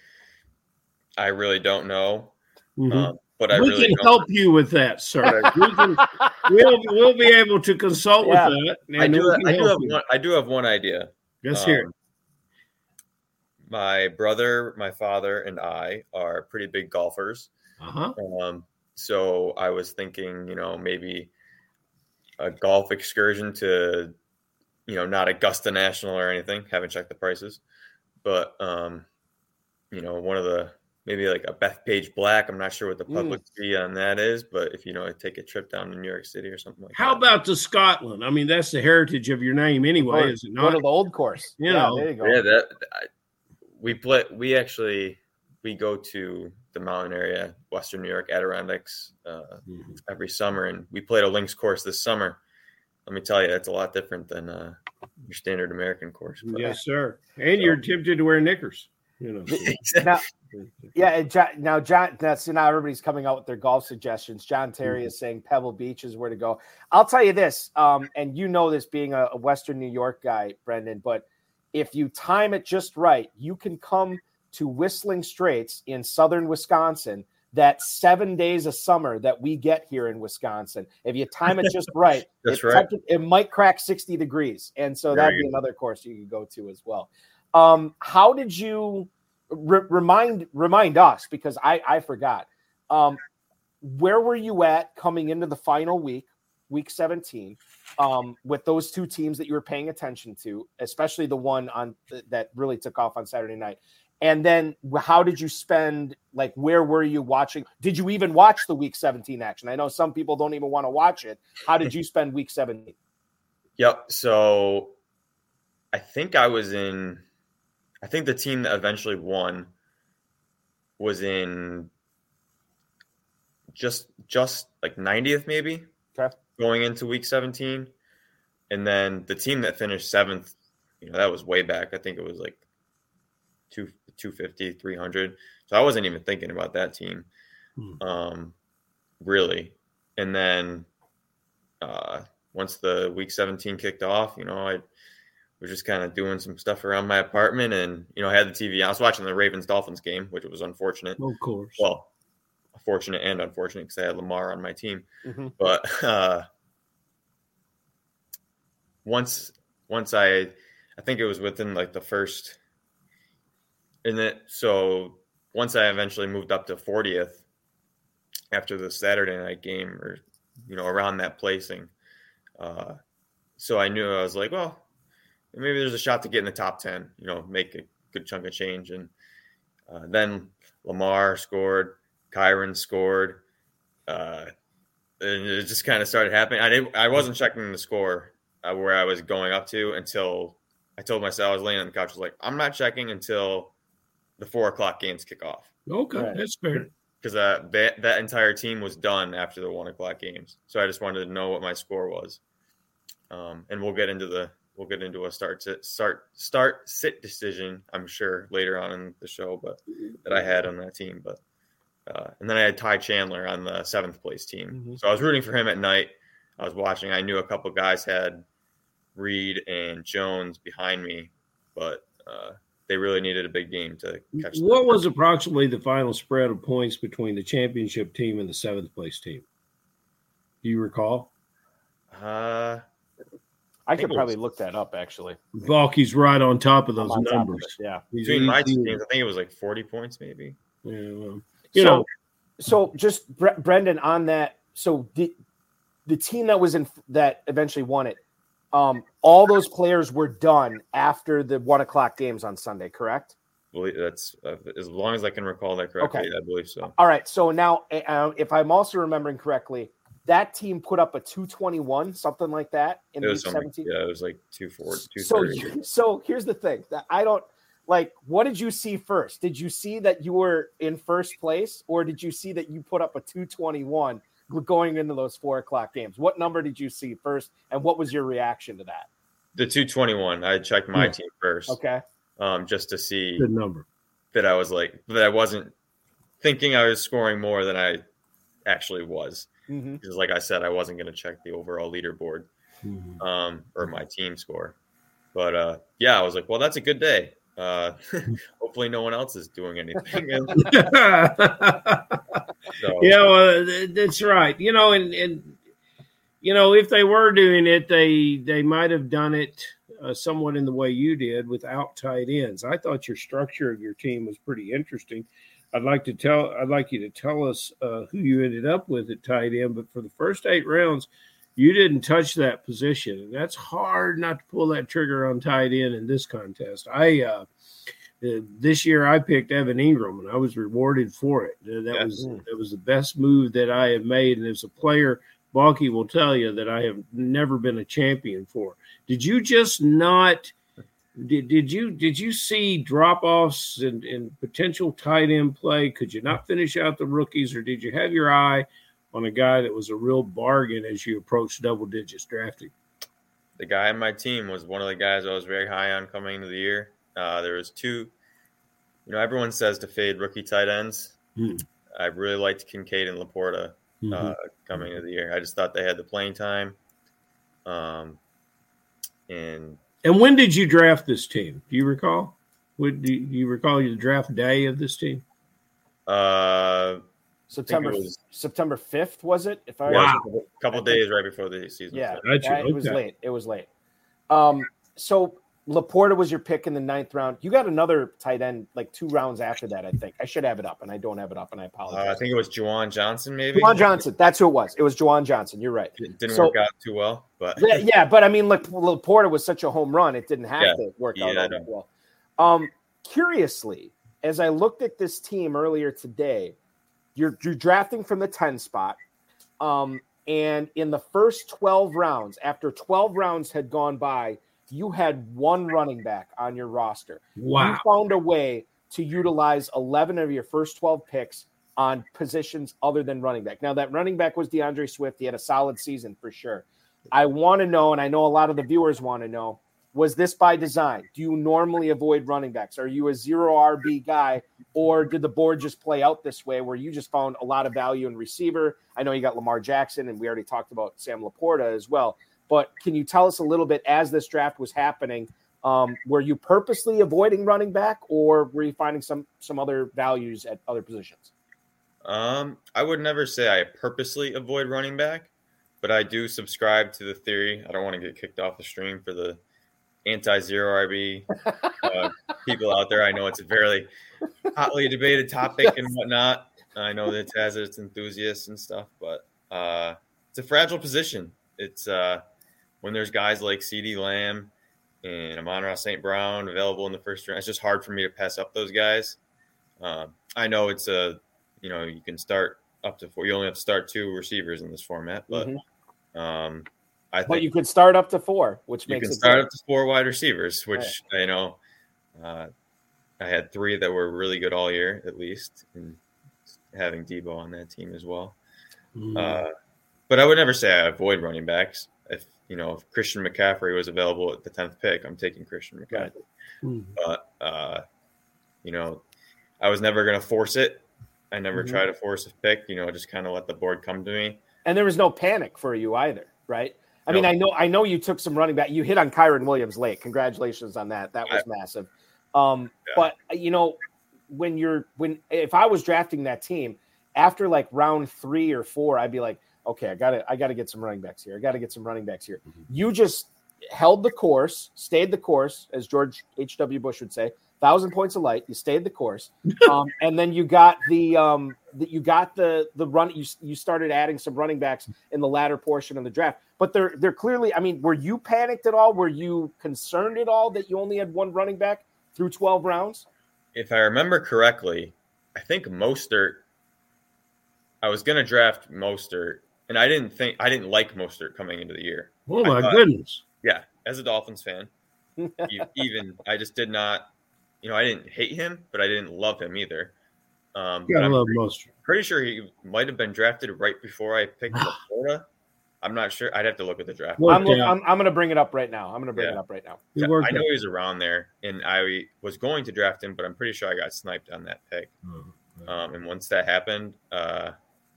I really don't know,
Mhm.
um, but I
we
really
can
don't.
help you with that, sir. we can, we'll, we'll be able to consult
Yeah.
with that.
I do. I do have
you.
one. I do have one idea.
Let's hear it.
My brother, my father, and I are pretty big golfers.
Uh-huh.
Um, so I was thinking, you know, maybe a golf excursion to, you know, not Augusta National or anything. Haven't checked the prices, but um, you know, one of the maybe like a Bethpage Black. I'm not sure what the
Mm.
public fee on that is, but if you know, take a trip down to New York City or something like
How
that.
about to Scotland? I mean, that's the heritage of your name anyway,
Or
is it
Go
not?
to the old course.
You
yeah,
know.
there you go.
Yeah, that I, we play. We actually we go to the mountain area, Western New York Adirondacks, uh,
Mhm.
every summer, and we played a links course this summer. Let me tell you, that's a lot different than uh, your standard American course. But,
Yes, sir. And you're tempted to wear knickers. You know.
Now, yeah, and John, now John, that's now everybody's coming out with their golf suggestions. John Terry
Mm-hmm.
is saying Pebble Beach is where to go. I'll tell you this, um, and you know this being a, a Western New York guy, Brendan, but if you time it just right, you can come to Whistling Straits in southern Wisconsin. That seven days of summer that we get here in Wisconsin, if you time it just right,
That's
it,
right.
it might crack 60 degrees. And so that'd be another course you could go to as well. Um, how did you re- remind remind us because I, I forgot. Um, where were you at coming into the final week, week 17, um, with those two teams that you were paying attention to, especially the one on that really took off on Saturday night? And then how did you spend like where were you watching? Did you even watch the week 17 action? I know some people don't even want to watch it. How did you spend week 17?
Yep. So I think I was in. I think the team that eventually won was in just just like 90th maybe
Okay.
Going into week 17 and then the team that finished seventh you know that was way back i think it was like two, 250 300 so i wasn't even thinking about that team
Hmm.
um really and then uh once the week 17 kicked off you know i was just kind of doing some stuff around my apartment, and you know, I had the TV. I was watching the Ravens Dolphins game, which was unfortunate.
Of course.
Well, fortunate and unfortunate because I had Lamar on my team.
Mhm.
But uh, once once I I think it was within like the first and then so once I eventually moved up to 40th after the Saturday night game or you know around that placing uh so I knew I was like well maybe there's a shot to get in the top 10 you know make a good chunk of change and uh, then Lamar scored Kyren scored uh and it just kind of started happening I didn't I wasn't checking the score uh, where I was going up to until I told myself I was laying on the couch. I was like, I'm not checking until the four o'clock games kick off
Okay,
Right.
that's fair.
because uh, that that entire team was done after the one o'clock games. So I just wanted to know what my score was, um, and we'll get into the we'll get into a start to start start sit decision. I'm sure later on in the show, but that I had on that team. But uh, and then I had Ty Chandler on the seventh place team,
Mhm.
so I was rooting for him at night. I was watching. I knew a couple guys had Reed and Jones behind me, but uh, they really needed a big game to catch. them.
What was approximately the final spread of points between the championship team and the seventh place team? Do you recall?
Uh,
I
think
could probably
was-
look that up actually.
Balky's right on top of those
on top of
numbers.
Yeah.
Between my two teams, I think it was like 40 points, maybe.
yeah, well, you
so,
know,
so just Bre- Brenden on that. So the the team that was in that eventually won it. Um, all those players were done after the one o'clock games on Sunday, correct?
believe that's uh, as long as I can recall that correctly.
Okay.
I believe so.
All right. So now, uh, if I'm also remembering correctly, that team put up a 221, something like that in
It
week
was
17.
Yeah, it was like two four, two
So,
thirty.
so here's the thing that I don't like. What did you see first? Did you see that you were in first place, or did you see that you put up a 221 going into those four o'clock games? What number did you see first, and what was your reaction to that?
The two twenty one. I checked my
Yeah.
team first,
Okay.
um, just to see
the number.
that I was like that. I wasn't thinking I was scoring more than I actually was. Because, like I said, I wasn't going to check the overall leaderboard
Mhm.
um, or my team score. But uh, yeah, I was like, well, that's a good day. Uh, hopefully, no one else is doing anything. So,
yeah, well, that's right. You know, and and you know, if they were doing it, they they might have done it uh, somewhat in the way you did without tight ends. I thought your structure of your team was pretty interesting. I'd like to tell I'd like you to tell us uh, who you ended up with at tight end, but for the first eight rounds, you didn't touch that position, and that's hard not to pull that trigger on tight end in this contest. I uh, this year I picked Evan Engram, and I was rewarded for it. Uh, that
Yeah.
was that was the best move that I have made, and as a player, Balky will tell you that I have never been a champion for. Did you just not? Did, did you did you see drop offs and, and potential tight end play? Could you not finish out the rookies, or did you have your eye on a guy that was a real bargain as you approached double digits drafting?
the guy on my team was one of the guys I was very high on coming into the year. Uh, there was two. You know, everyone says to fade rookie tight ends.
Hmm.
I really liked Kincaid and LaPorta uh, coming into the year. I just thought they had the playing time. Um, and
And when did you draft this team? Do you recall? Would do you recall the draft day of this team?
uh,
September
was-
September 5th was it? If I
yeah, it was
Wow.
a couple, couple days right before the season.
Yeah,
started.
Gotcha,
yeah, it was late. It was late. Um, so LaPorta was your pick in the ninth round. You got another tight end like two rounds after that. I think I should have it up, and I don't have it up, and I
Uh,
apologize.
I think it was Juwan Johnson, maybe.
Juwan Johnson. That's who it was. It was Juwan Johnson. You're right.
It didn't
So-
work out too well, but
Yeah, yeah, but I mean, like LaPorta was such a home run, it didn't have
Yeah.
to work out
I
all that well. Um, curiously, as I looked at this team earlier today, you're you're drafting from the 10 spot. Um, and in the first 12 rounds, after 12 rounds had gone by, you had one running back on your roster.
Wow.
You found a way to utilize 11 of your first 12 picks on positions other than running back. Now, that running back was D'Andre Swift. He had a solid season for sure. I want to know, and I know a lot of the viewers want to know, was this by design? Do you normally avoid running backs? Are you a zero RB guy, or did the board just play out this way where you just found a lot of value in receiver? I know you got Lamar Jackson, and we already talked about Sam LaPorta as well. But can you tell us a little bit as this draft was happening? Um, were you purposely avoiding running back, or were you finding some some other values at other positions?
Um, I would never say I purposely avoid running back, but I do subscribe to the theory. I don't want to get kicked off the stream for the anti-zero RB uh, people out there. I know it's a very hotly debated topic and whatnot. I know that it has its enthusiasts and stuff, but uh, it's a fragile position. It's uh, when there's guys like CeeDee Lamb and Amon-Ra St. Brown available in the first round. It's just hard for me to pass up those guys. Um, I know it's a, you know, you can start up to four. You only have to start two receivers in this format, but
Mhm.
um, I think
But you could start up to four, which
you
makes
can start
good.
up to four wide receivers, which you know, uh, I had three that were really good all year, at least, and having Deebo on that team as well.
Mm.
Uh, but I would never say I avoid running backs. If you know, if Christian McCaffrey was available at the tenth pick, I'm taking Christian McCaffrey.
Mm.
But uh, you know, I was never going to force it. I never
Mhm.
try to force a pick. You know, just kind of let the board come to me.
and there was no panic for you either, right? I mean, I know I know you took some running back. You hit on Kyren Williams late. Congratulations on that. That was massive. Um,
Yeah.
But you know, when you're when if I was drafting that team after like round three or four, I'd be like, okay, I gotta I gotta get some running backs here. I gotta get some running backs here. You just held the course, stayed the course, as George H. W. Bush would say, thousand points of light. You stayed the course, um, and then you got the um, that you got the the run. You you started adding some running backs in the latter portion of the draft, but they're they're clearly. I mean, were you panicked at all? Were you concerned at all that you only had one running back through twelve rounds?
If I remember correctly, I think Mostert. I was going to draft Mostert, and I didn't think I didn't like Mostert coming into the year.
Oh my
thought-
goodness!
Yeah, as a Dolphins fan, even I just did not. You know, I didn't hate him, but I didn't love him either. Um,
You
I'm
love most.
pretty sure he might have been drafted right before I picked Florida. I'm not sure. I'd have to look at the draft.
Well,
I'm,
Worked.
I'm I'm gonna bring it up right now. I'm gonna bring it up right now.
It
Yeah, I know
out.
he was around there, and I was going to draft him, but I'm pretty sure I got sniped on that pick.
Oh,
Um, and once that happened, uh,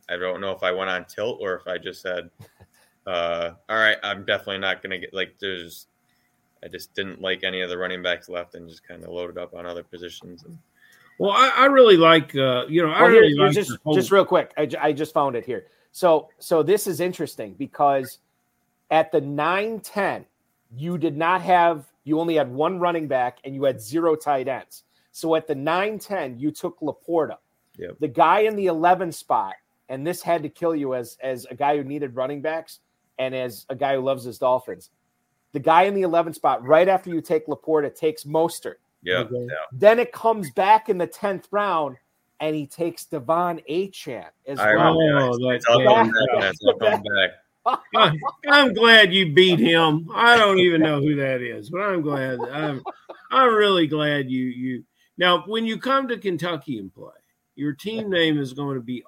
I don't know if I went on tilt or if I just said, uh, "All right, I'm definitely not going to get like." There's, I just didn't like any of the running backs left, and just kind of loaded up on other positions. And
Well, I, I really like uh, you know I
Well, here-
really
here,
like
just just real quick. I, I just found it here. So so this is interesting because at the 9-10, you did not have you only had one running back and you had zero tight ends. So at the 9-10, you took LaPorta.
Yep.
The guy in the 11 spot, and this had to kill you as as a guy who needed running backs and as a guy who loves his Dolphins. The guy in the 11 spot, right after you take LaPorta, takes Mostert.
yeah,
Okay.
yeah.
Then it comes back in the 10th round and he takes De'Von Achane as
I
well.
remember
Oh,
that.
that
It's all
damn
back.
guy.
That's all back.
I- I'm glad you beat him. I don't even know who that is, but I'm glad. I'm I'm really glad you you. Now, when you come to Kentucky and play, your team name is going to be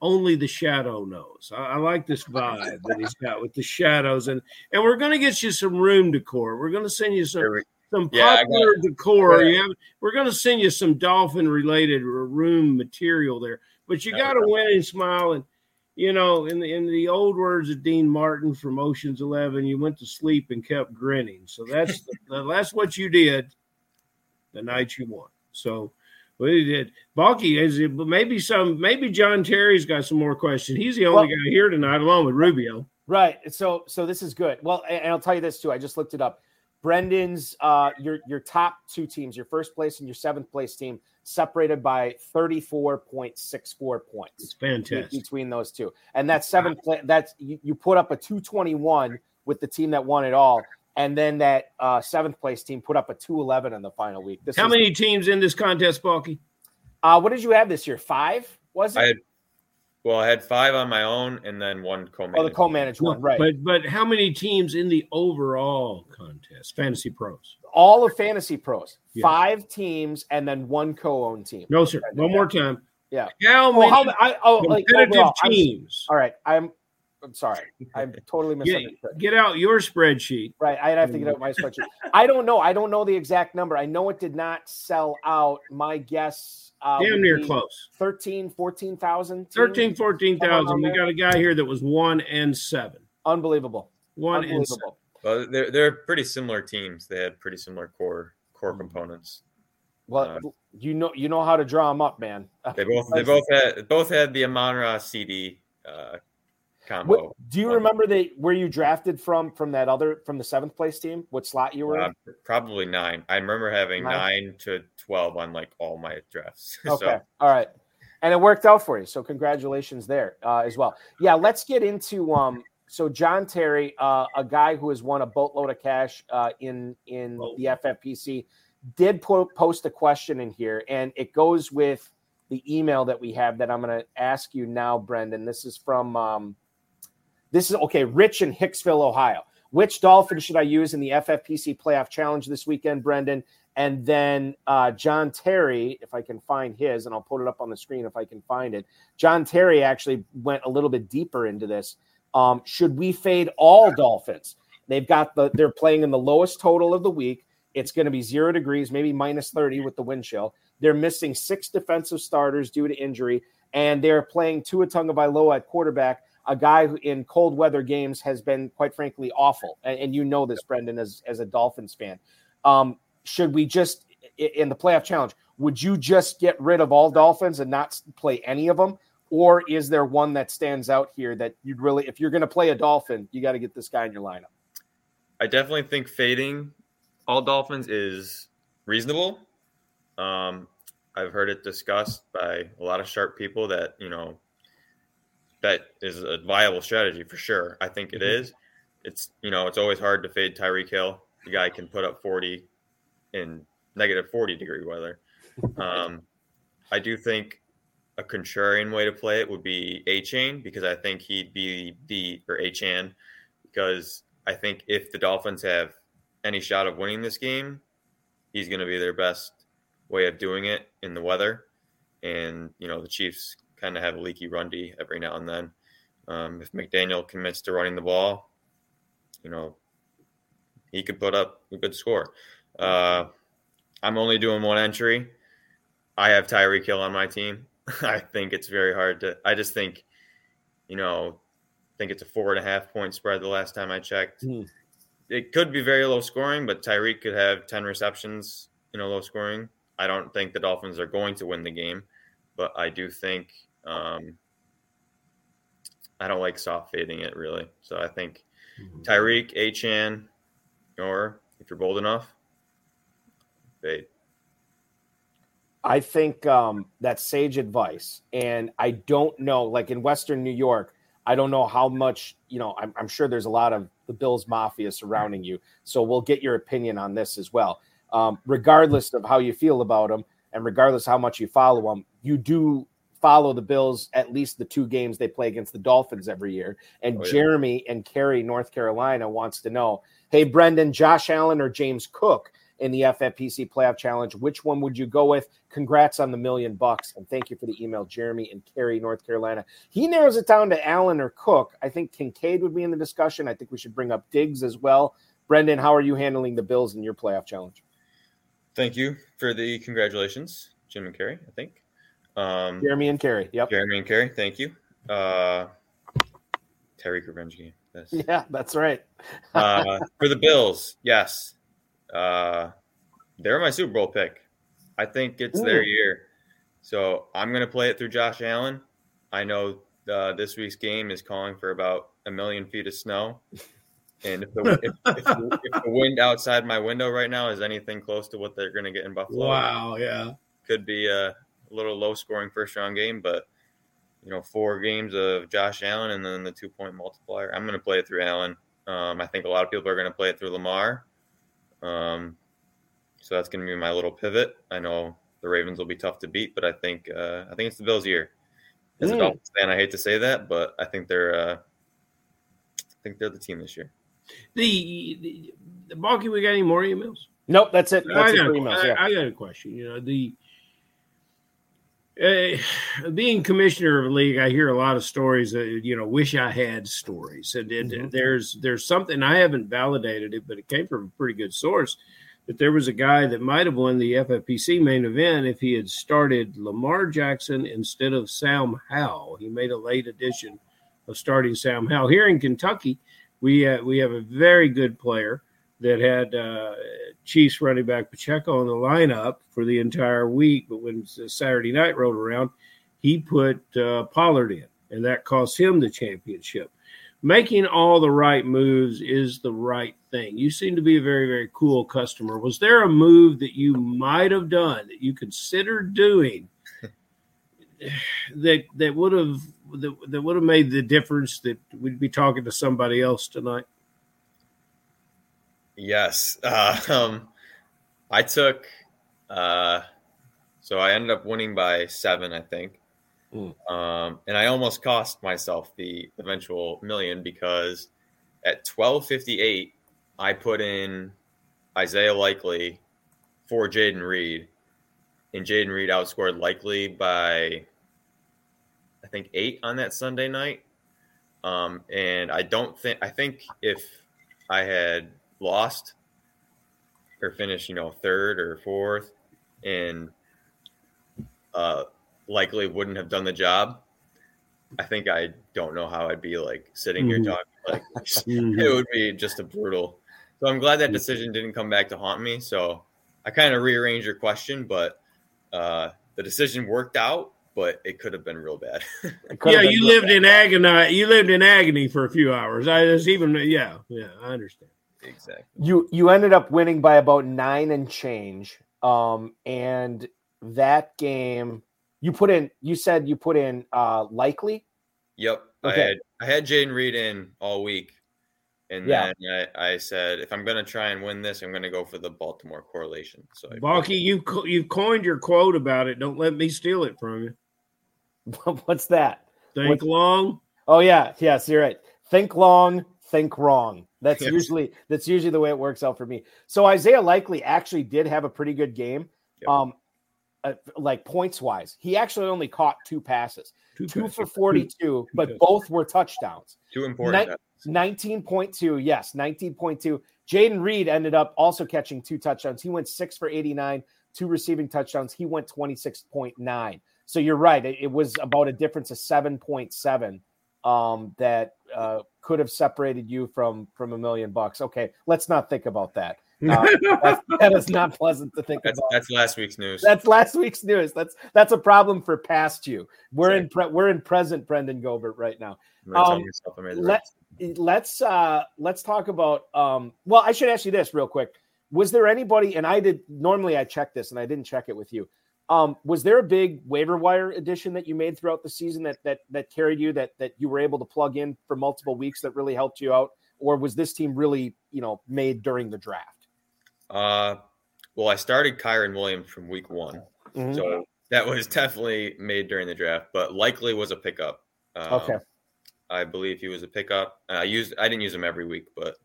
only the shadow knows. I, I like this vibe that he's got with the shadows, and and we're going to get you some room decor. We're going to send you some some
Yeah,
popular decor.
Yeah.
You have, we're going to send you some dolphin related room material there, but you got to win and smile. And you know, in the in the old words of Dean Martin from Ocean's Eleven, you went to sleep and kept grinning. So that's that's what you did the night you won. So. Well, he did. Balky is maybe some maybe John Terry's got some more questions. He's the only
Well-
guy here tonight, along with Rubio.
Right. So so this is good. Well, and I'll tell you this too. I just looked it up. Brenden's uh your your top two teams, your first place and your seventh place team, separated by 34.64 points.
It's fantastic.
between those two. And that's seventh place. That's you, you put up a 221 with the team that won it all. And then that uh, seventh place team put up a 211 in the final week. This
How
is-
many teams in this contest, Balky?
Uh, what did you have this year? Five? Was it?
I had well, I had five on my own, and then one co-managed.
oh, the co-managed one, right?
But but how many teams in the overall contest? Fantasy pros.
all of Fantasy Pros,
Yeah.
five teams, and then one co-owned team.
No, sir. One more time.
Yeah.
How
Oh,
many
how, I, oh, like
competitive
overall, I'm-
teams?
all right, I'm. I'm sorry. I'm totally
Get,
misunderstood.
get out your spreadsheet.
Right, I'd have to get out my spreadsheet. I don't know. I don't know the exact number. I know it did not sell out. My guess, uh,
Damn near close.
13, 14,000.
13,
Somewhere
14,000. We got a guy here that was one and seven.
Unbelievable.
One and seven.
Well, they're they're pretty similar teams. They had pretty similar core core
Mm.
components.
Well,
Uh,
you know you know how to draw them up, man.
They both they both had both had the Amon Ra CeeDee uh, combo.
What, do you remember they where you drafted from from that other from the seventh place team? What slot you were
Uh,
in?
probably nine. I remember having
Nine.
nine, to twelve on like all my drafts.
Okay,
so
all right, and it worked out for you. So congratulations there uh, as well. Yeah, let's get into um. So John Terry, uh, a guy who has won a boatload of cash uh, in in
Oh.
the FFPC, did po- post a question in here, and it goes with the email that we have that I'm going to ask you now, Brenden. This is from um, this is okay. Rich in Hicksville, Ohio. Which dolphin should I use in the FFPC playoff challenge this weekend, Brenden? And then uh, John Terry, if I can find his, and I'll put it up on the screen if I can find it. John Terry actually went a little bit deeper into this. Um, should we fade all Dolphins? They've got the they're playing in the lowest total of the week. It's going to be zero degrees, maybe minus 30 with the wind chill. They're missing six defensive starters due to injury, and they're playing Tua Tagovailoa at quarterback, a guy who in cold weather games has been quite frankly awful. And, and you know this, Brenden, as, as a Dolphins fan. Um, should we just in the playoff challenge? Would you just get rid of all Dolphins and not play any of them? Or is there one that stands out here that you'd really, if you're going to play a Dolphin, you got to get this guy in your lineup?
I definitely think fading all Dolphins is reasonable. Um, I've heard it discussed by a lot of sharp people that you know that is a viable strategy for sure. I think it
Mhm.
is. It's you know it's always hard to fade Tyreek Hill. The guy can put up forty in negative forty degree weather. Um, I do think a contrarian way to play it would be Achane because I think he'd be the or Achane because I think if the Dolphins have any shot of winning this game, he's going to be their best way of doing it in the weather. And, you know, the Chiefs kind of have a leaky run D every now and then. Um, if McDaniel commits to running the ball, you know, he could put up a good score. Uh, I'm only doing one entry. I have Tyreek Hill on my team. I think it's very hard to. I just think, you know, I think it's a four and a half point spread the last time I checked.
Hmm.
It could be very low scoring, but Tyreek could have 10 receptions, you know, low scoring. I don't think the Dolphins are going to win the game, but I do think um, I don't like soft fading it really. So I think Tyreek, Achane, or if you're bold enough, fade.
I think um, that's sage advice. And I don't know, like in Western New York, I don't know how much, you know, I'm, I'm sure there's a lot of the Bills Mafia surrounding you. So we'll get your opinion on this as well. Um, regardless of how you feel about them and regardless how much you follow them, you do follow the Bills at least the two games they play against the Dolphins every year. And
Oh, yeah.
Jeremy and Cary, North Carolina, wants to know hey, Brenden, Josh Allen or James Cook in the FFPC playoff challenge? Which one would you go with? Congrats on the million bucks. And thank you for the email, Jeremy and Cary, North Carolina. He narrows it down to Allen or Cook. I think Kincaid would be in the discussion. I think we should bring up Diggs as well. Brenden, how are you handling the Bills in your playoff challenge?
Thank you for the congratulations, Jim and Carrie. I think. Um,
Jeremy and Cary. Yep.
Jeremy and Carrie, thank you. Uh, Terry revenge game. Yes.
Yeah, that's right.
Uh, for the Bills, yes, uh, they're my Super Bowl pick. I think it's their year, so I'm going to play it through Josh Allen. I know uh, this week's game is calling for about a million feet of snow, and if the, if, if, the, if the wind outside my window right now is anything close to what they're going to get in Buffalo,
Wow, yeah.
could be a little low scoring first round game, but you know, four games of Josh Allen and then the two point multiplier. I'm going to play it through Allen. Um, I think a lot of people are going to play it through Lamar. Um, so that's going to be my little pivot. I know the Ravens will be tough to beat, but I think uh, I think it's the Bills' year. As a
Mm.
Dolphins fan, I hate to say that, but I think they're uh, I think they're the team this year.
The, the, the Balky, we got any more emails?
Nope, that's it. That's
I
it
got,
for
a-
emails.
I-
Yeah.
I got a question. You know, the uh, being commissioner of a league, I hear a lot of stories that you know, wish I had stories, and, and
Mhm.
there's there's something I haven't validated it, but it came from a pretty good source. That there was a guy that might have won the FFPC main event if he had started Lamar Jackson instead of Sam Howell. He made a late addition of starting Sam Howell here in Kentucky. We uh, we have a very good player that had uh, Chiefs running back Pacheco in the lineup for the entire week, but when Saturday night rolled around, he put uh, Pollard in, and that cost him the championship. Making all the right moves is the right thing. You seem to be a very, very cool customer. Was there a move that you might have done that you considered doing that that would have that, that would have made the difference that we'd be talking to somebody else tonight?
Yes. Uh, um, I took, uh, so I ended up winning by seven, I think.
Mm.
Um, and I almost cost myself the eventual million because at 1258, I put in Isaiah Likely for Jayden Reed. And Jayden Reed outscored Likely by, I think, eight on that Sunday night. Um, and I don't think, I think if I had lost or finished, you know, third or fourth, and uh, likely wouldn't have done the job. I think I don't know how I'd be like sitting here
Mhm.
talking. Like
Mhm.
it would be just a brutal. So I'm glad that decision didn't come back to haunt me. So I kind of rearranged your question, but uh, the decision worked out, but it could have been real bad.
Yeah, you
good.
lived in agony. You lived in agony for a few hours. I was even yeah, yeah, I understand.
Exactly.
you you ended up winning by about nine and change um and that game you put in you said you put in uh likely
Yep.
Okay.
I had I had Jayden Reed in all week. And
Yeah.
then I, I said, if I'm going to try and win this, I'm going to go for the Baltimore correlation. So I
Balky, you co- you've coined your quote about it. Don't let me steal it from you.
what's that
Think
What-
long.
oh yeah yes you're right think long think wrong that's
Yes.
usually that's usually the way it works out for me so isaiah likely actually did have a pretty good game
Yep.
um uh, like points wise he actually only caught two passes two
passes.
for 42 but
passes.
both were touchdowns
two important.
Night- 19.2. Yes, 19.2. Jayden Reed ended up also catching two touchdowns. He went six for 89, two receiving touchdowns. He went 26.9. So you're right. It, it was about a difference of 7.7 um, that uh, could have separated you from from a million bucks. Okay, let's not think about that. Uh, that's, that is not pleasant to think
That's
about.
that's last week's news.
That's last week's news. That's that's a problem for past you. We're in pre- we're in present Brenden Goebert right now
I'm gonna tell
um,
myself I made the
let-
right
let's uh let's talk about um well i should ask you this real quick was there anybody and i did normally i check this and i didn't check it with you um was there a big waiver wire addition that you made throughout the season that that that carried you that that you were able to plug in for multiple weeks that really helped you out or was this team really you know made during the draft
Uh, well, I started Kyren Williams from week one,
Mhm.
so that was definitely made during the draft, but likely was a pickup. Um,
Okay.
I believe he was a pickup. I used I didn't use him every week, but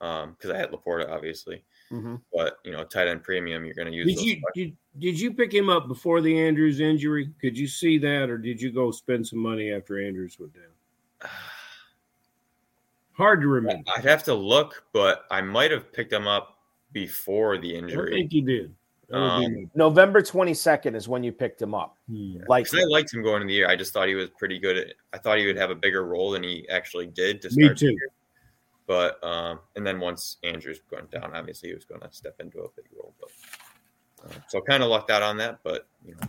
um, because I had LaPorta, obviously.
Mhm.
But you know, tight end premium, you're going to use.
Did you did, did you pick him up before the Andrews injury? Could you see that, or did you go spend some money after Andrews went down? Hard to remember.
I'd have to look, but I might have picked him up before the injury.
I
injury.
think you did. That would be
Um,
november 22nd is when you picked him up
Hmm.
like
'Cause I liked him going into the year. I just thought he was pretty good. At, I thought he would have a bigger role than he actually did to
Me
start. the
too.
But um, and then once Andrews went down, obviously he was going to step into a big role. But uh, so kind of lucked out on that. But you know,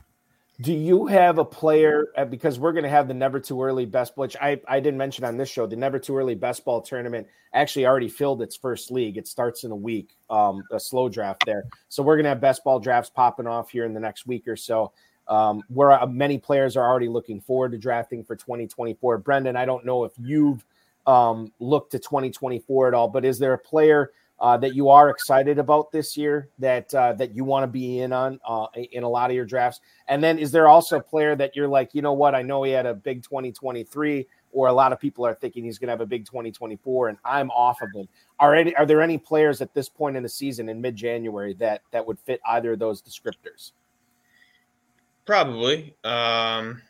Do you have a player uh, because we're going to have the never too early best which I, I didn't mention on this show. The never too early best ball tournament actually already filled its first league. It starts in a week, um, a slow draft there. So we're going to have best ball drafts popping off here in the next week or so. Um, where uh, many players are already looking forward to drafting for 2024. Brenden, I don't know if you've um, looked to 2024 at all, but is there a player uh, that you are excited about this year that uh, that you want to be in on uh, in a lot of your drafts? And then is there also a player that you're like, you know what? I know he had a big 2023, or a lot of people are thinking he's going to have a big 2024, and I'm off of him. Are any, are there any players at this point in the season in mid January that that would fit either of those descriptors?
probably um,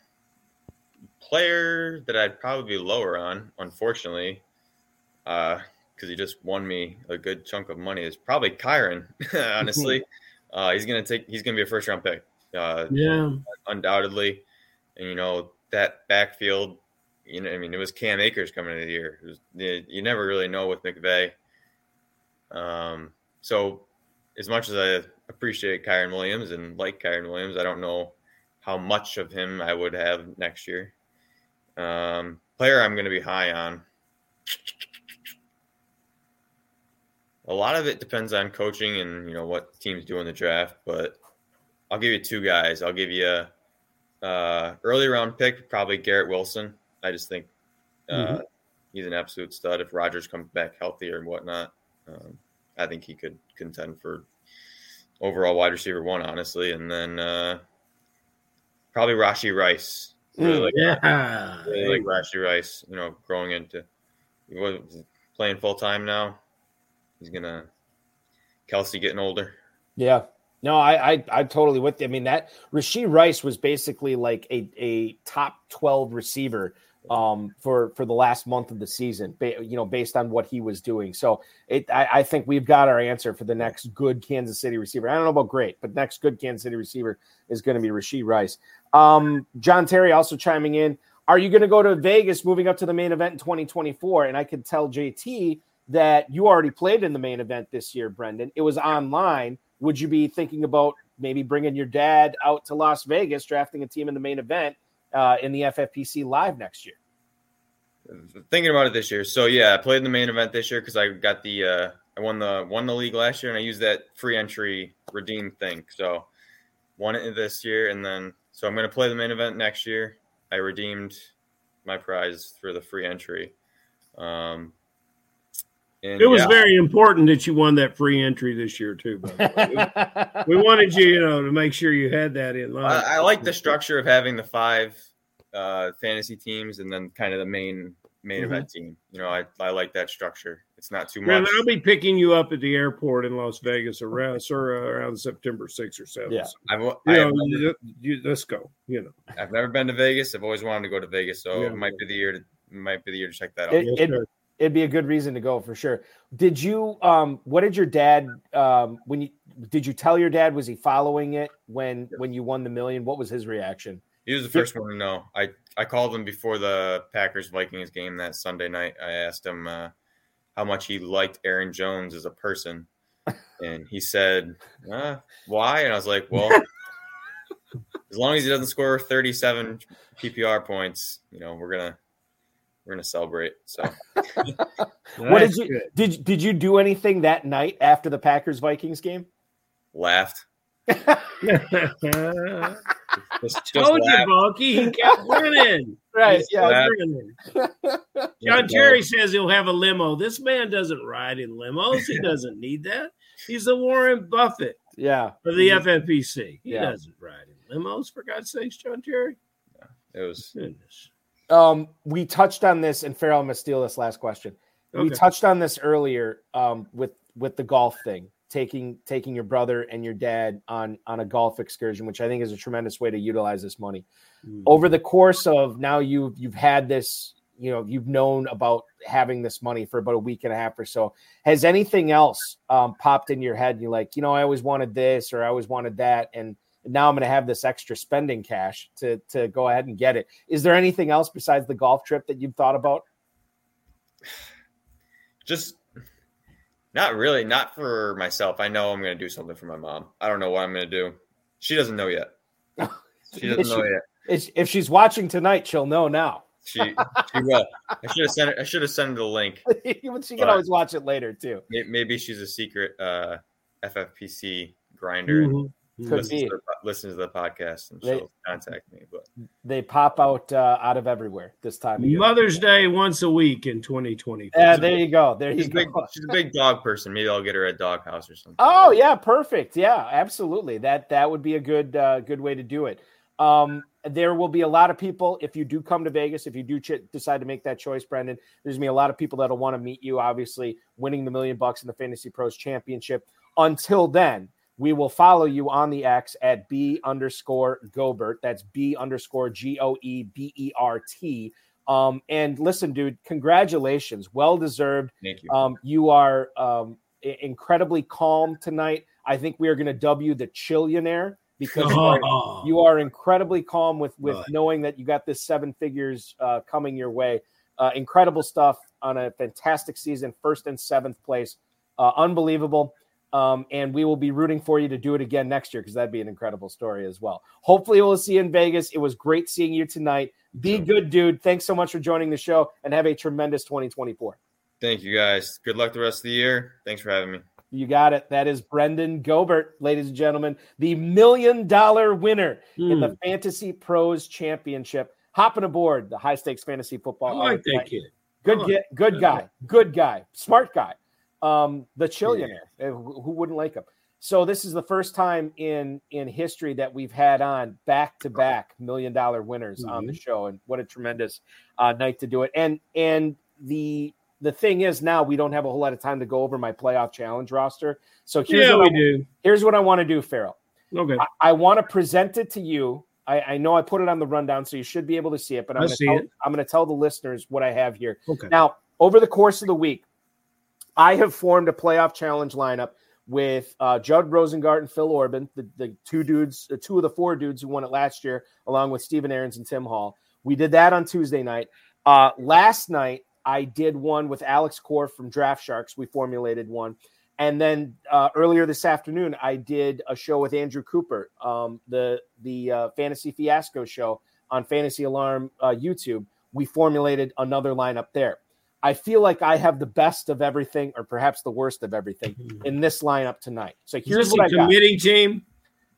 player that I'd probably be lower on, unfortunately, because he just won me a good chunk of money. Is probably Kyren. honestly, uh, he's gonna take. He's gonna be a first round pick. Uh,
Yeah.
undoubtedly. And you know that backfield you know, I mean, it was Cam Akers coming into the year. Was, you, never really know with McVay. Um, so as much as I appreciate Kyren Williams and like Kyren Williams, I don't know how much of him I would have next year. Um, player I'm going to be high on. A lot of it depends on coaching and you know what teams do in the draft, but I'll give you two guys. I'll give you a uh, early round pick, probably Garrett Wilson. I just think uh, mm-hmm. he's an absolute stud. If Rodgers comes back healthy and whatnot, um, I think he could contend for overall wide receiver one, honestly. And then uh, probably Rashee Rice. Really
mm, like, yeah,
really like Rashee Rice. You know, growing into he was playing full time now. He's gonna Kelce getting older.
Yeah. No, I, I I totally with you. I mean that Rashee Rice was basically like a, a top twelve receiver um, for for the last month of the season, you know, based on what he was doing. So it, I, I, think we've got our answer for the next good Kansas City receiver. I don't know about great, but next good Kansas City receiver is going to be Rashee Rice. Um, John Terry also chiming in. Are you going to go to Vegas, moving up to the main event in 2024? And I could tell JT that you already played in the main event this year, Brenden. It was online. Would you be thinking about maybe bringing your dad out to Las Vegas, drafting a team in the main event? Uh, in the FFPC live next year.
Thinking about it this year, so yeah, I played in the main event this year because I got the uh, I won the won the league last year and I used that free entry redeem thing. So won it this year and then so I'm going to play the main event next year. I redeemed my prize for the free entry. Um,
and it was yeah. very important that you won that free entry this year too. we, we, wanted you, you know, to make sure you had that in line.
I, I like the structure of having the five uh, fantasy teams and then kind of the main main mm-hmm. event team. You know, I, I like that structure. It's not too much.
And I'll be picking you up at the airport in Las Vegas around sir, around September 6th or 7th.
Yeah.
I've, you know, never, you, let's go. You know,
I've never been to Vegas. I've always wanted to go to Vegas, so yeah. it might be the year to might be the year to check that out. It,
it, it'd be a good reason to go for sure. Did you um what did your dad um when you did you tell your dad was he following it when when you won the million? What was his reaction?
He was the first one to know. I I called him before the Packers Vikings game that Sunday night. I asked him uh, how much he liked Aaron Jones as a person, and he said, uh, "Why?" And I was like, "Well, as long as he doesn't score 37 PPR points, you know, we're gonna we're gonna celebrate. So,
what did you good. did did you do anything that night after the Packers Vikings game?
Laughed.
just, just Told you, Balky, he kept winning.
right? yeah.
John Terry says he'll have a limo. This man doesn't ride in limos. He doesn't need that. He's the Warren Buffett.
Yeah.
For the FFPC. He yeah. doesn't ride in limos, for God's sakes, John Terry.
Yeah, it was goodness.
Um, we touched on this, and Ferrell, I'm gonna steal this last question. Okay. We touched on this earlier um, with with the golf thing, taking taking your brother and your dad on on a golf excursion, which I think is a tremendous way to utilize this money. Mm. Over the course of now, you you've had this, you know, you've known about having this money for about a week and a half or so. Has anything else um, popped in your head? And you're like, you know, I always wanted this or I always wanted that, and now I'm going to have this extra spending cash to to go ahead and get it. Is there anything else besides the golf trip that you've thought about?
Just not really, not for myself. I know I'm going to do something for my mom. I don't know what I'm going to do. She doesn't know yet. She doesn't know
yet. If she's watching tonight, she'll know now.
She she will. I should have sent it. I should have sent her the link.
she can always watch it later too.
Maybe she's a secret uh, FFPC grinder. Mm-hmm. Could listens be. To, listens to the podcast and they, she'll contact me. But
they pop out uh, out of everywhere this time.
Mother's Day once a week in 2020.
Yeah, there you go. There
she's
you
big, go. She's a big dog person. Maybe I'll get her a dog house or something.
Oh yeah, perfect. Yeah, absolutely. That that would be a good uh, good way to do it. Um, there will be a lot of people if you do come to Vegas, if you do ch- decide to make that choice, Brenden. There's gonna be a lot of people that'll want to meet you. Obviously, winning the million bucks in the Fantasy Pros Championship. Until then, we will follow you on the X at B underscore Goebert. That's B underscore G O E B E R T. Um, and listen, dude, congratulations. Well deserved.
Thank you.
Um, you are um, incredibly calm tonight. I think we are going to dub you the Chillionaire because you are, you are incredibly calm with with
Right.
knowing that you got this seven figures uh, coming your way. Uh, incredible stuff on a fantastic season, first and seventh place, uh, unbelievable. Um, and we will be rooting for you to do it again next year because that'd be an incredible story as well. Hopefully, we'll see you in Vegas. It was great seeing you tonight. Be good, dude. Thanks so much for joining the show and have a tremendous 2024.
Thank you guys. Good luck the rest of the year. Thanks for having me.
You got it. That is Brenden Goebert, ladies and gentlemen, the million dollar winner in
Hmm.
the Fantasy Pros Championship. Hopping aboard the high stakes fantasy
I
football.
like
hour
that kid.
Good,
I
get, good guy, good guy, smart guy. Um, the chillionaire. Uh, Who wouldn't like him? So this is the first time in in history that we've had on back to back million dollar winners on
Mm-hmm.
the show, and what a tremendous uh, night to do it. And and the the thing is now we don't have a whole lot of time to go over my playoff challenge roster. So here's
Yeah,
what
we
I,
do.
here's what I want to do, Ferrell.
Okay.
I, I want to present it to you. I, I know I put it on the rundown, so you should be able to see it. But I'm going to tell. I'm going to tell the listeners what I have here.
Okay.
Now, over the course of the week, I have formed a playoff challenge lineup with uh, Judd Rosengart and Phil Orban, the, the two dudes, two of the four dudes who won it last year, along with Stephen Aarons and Tim Hall. We did that on Tuesday night. Uh, last night, I did one with Alex Korff from Draft Sharks. We formulated one. And then uh, earlier this afternoon, I did a show with Andrew Cooper, um, the the uh, Fantasy Fiasco show on Fantasy Alarm uh, YouTube. We formulated another lineup there. I feel like I have the best of everything, or perhaps the worst of everything, in this lineup tonight. So here's what I got.
committee team?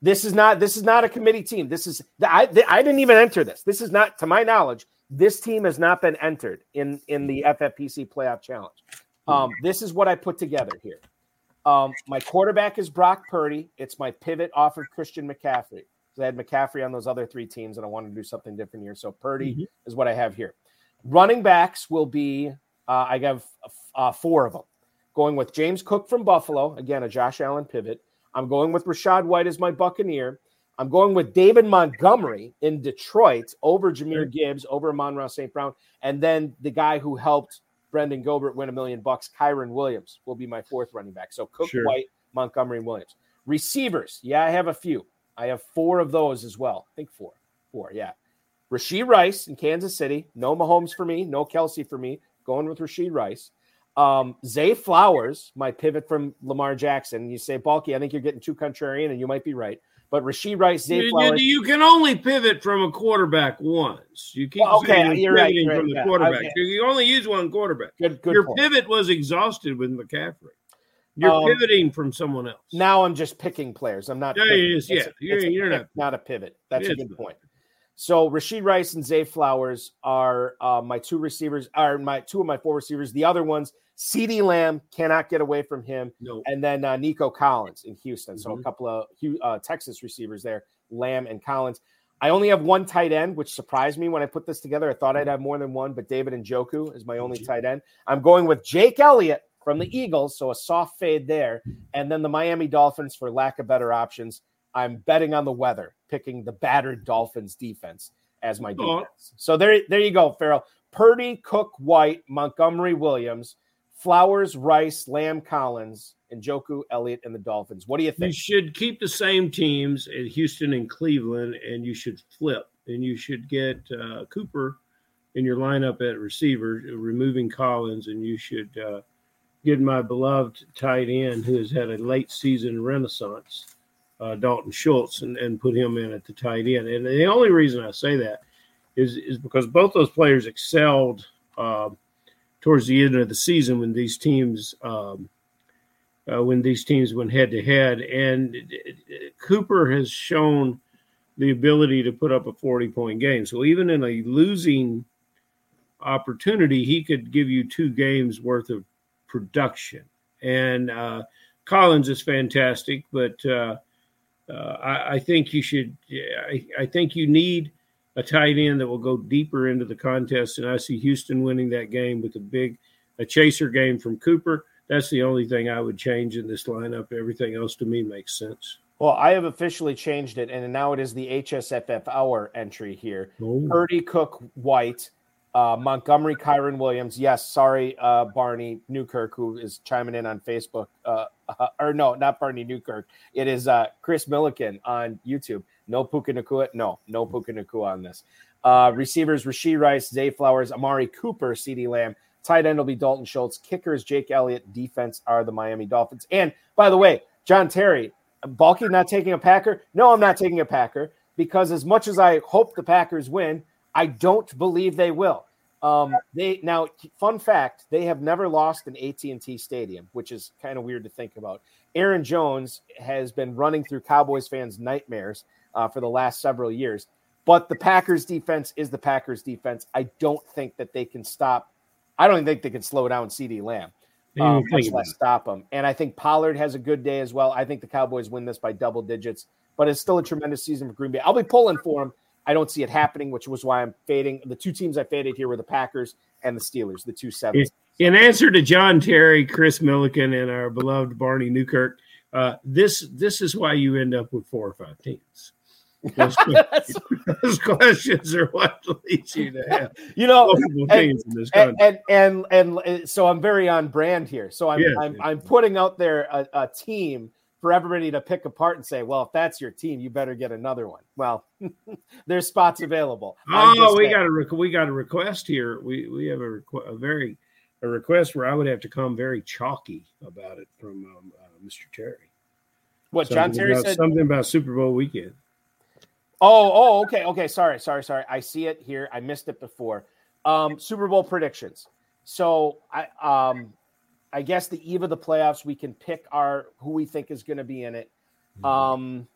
This is not this is not a committee team. This is I I didn't even enter this. This is not to my knowledge. This team has not been entered in in the FFPC playoff challenge. Um, this is what I put together here. Um, my quarterback is Brock Purdy. It's my pivot off of Christian McCaffrey. So I had McCaffrey on those other three teams, and I wanted to do something different here. So Purdy is what I have here. Running backs will be uh, I have uh, four of them. Going with James Cook from Buffalo, again a Josh Allen pivot. I'm going with Rachaad White as my Buccaneer. I'm going with David Montgomery in Detroit over Jahmyr Gibbs, over Amon-Ra St. Brown, and then the guy who helped Brenden Goebert win a million bucks, Kyren Williams, will be my fourth running back. So Cook,
Sure.
White, Montgomery, and Williams. Receivers, yeah, I have a few. I have four of those as well. I think four, four, yeah. Rashee Rice in Kansas City. No Mahomes for me. No Kelce for me. Going with Rashee Rice. Um, Zay Flowers, my pivot from Lamar Jackson. You say, Balky, I think you're getting too contrarian, and you might be right. But Rashee Rice, Zay
You,
Flowers.
you can only pivot from a quarterback once. You keep
Well, okay, you're right, you're
from
right,
the
yeah,
quarterback.
okay.
You only use one quarterback.
good, good
Your
point.
pivot was exhausted with McCaffrey. You're
Um,
pivoting from someone else.
Now I'm just picking players. I'm not.
Yeah,
picking.
it is,
It's
yeah. You're-
it's
you're
pick,
not-
not a pivot. That's a good point. So Rashee Rice and Zay Flowers are uh, my two receivers. Are my two of my four receivers. The other ones, CeeDee Lamb cannot get away from him,
no.
and then uh, Nico Collins in Houston. So a
Mhm.
couple of uh, Texas receivers there, Lamb and Collins. I only have one tight end, which surprised me when I put this together. I thought I'd have more than one, but David Njoku is my only tight end. I'm going with Jake Elliott from the Eagles, so a soft fade there, and then the Miami Dolphins for lack of better options. I'm betting on the weather, picking the battered Dolphins defense as my defense. So there, there you go, Ferrell. Purdy, Cook, White, Montgomery, Williams, Flowers, Rice, Lamb, Collins, and Njoku, Elliott, and the Dolphins. What do you think?
You should keep the same teams in Houston and Cleveland, and you should flip. And you should get uh, Cooper in your lineup at receiver, removing Collins, and you should uh, get my beloved tight end who has had a late season renaissance, uh, Dalton Schultz, and, and put him in at the tight end. And the only reason I say that is is because both those players excelled uh, towards the end of the season when these teams. Um, uh, when these teams went head to head. And Cooper has shown the ability to put up a 40 point game. So even in a losing opportunity, he could give you two games worth of production. And uh, Collins is fantastic, but uh, uh, I, I think you should, I, I think you need a tight end that will go deeper into the contest. And I see Houston winning that game with a big, a chaser game from Cooper that's the only thing I would change in this lineup. Everything else to me makes sense.
Well, I have officially changed it, and now it is the HSFF hour entry here.
Oh,
Purdy, Cook, White, Uh, Montgomery, Kyren Williams. Yes, sorry, uh, Barney Newkirk, who is chiming in on Facebook. Uh, uh, or no, not Barney Newkirk. It is uh, Chris Milliken on YouTube. No Puka Nacua. No, no Puka Nacua on this. Uh, receivers, Rashee Rice, Zay Flowers, Amari Cooper, CeeDee Lamb. Tight end will be Dalton Schultz. Kickers, Jake Elliott. Defense are the Miami Dolphins. And by the way, John Terry, Balky not taking a Packer? No, I'm not taking a Packer because as much as I hope the Packers win, I don't believe they will. Um, they now, fun fact, they have never lost an AT&T Stadium, which is kind of weird to think about. Aaron Jones has been running through Cowboys fans' nightmares uh, for the last several years, but the Packers' defense is the Packers' defense. I don't think that they can stop. I don't think they can slow down CeeDee Lamb. Um, much less stop them. And I think Pollard has a good day as well. I think the Cowboys win this by double digits, but it's still a tremendous season for Green Bay. I'll be pulling for them I don't see it happening, which was why I'm fading. The two teams I faded here were the Packers and the Steelers, the two sevens.
In answer to John Terry, Chris Milliken, and our beloved Barney Newkirk, uh, this this is why you end up with four or five teams. Those, those questions are what leads you to have
you know and, and, and, and, and so I'm very on brand here. So I'm yes, I'm, yes. I'm putting out there a, a team for everybody to pick apart and say, well, if that's your team, you better get another one. Well, there's spots available.
Oh, we got a we got a request here. We we have a, requ- a very a request where I would have to come very chalky about it from um, uh, Mr. Terry.
What something John Terry
about,
said?
Something about Super Bowl weekend.
Oh, oh, okay, okay. Sorry, sorry, sorry. I see it here. I missed it before. Um, Super Bowl predictions. So I um I guess the eve of the playoffs, we can pick our who we think is going to be in it. Mm-hmm. Um,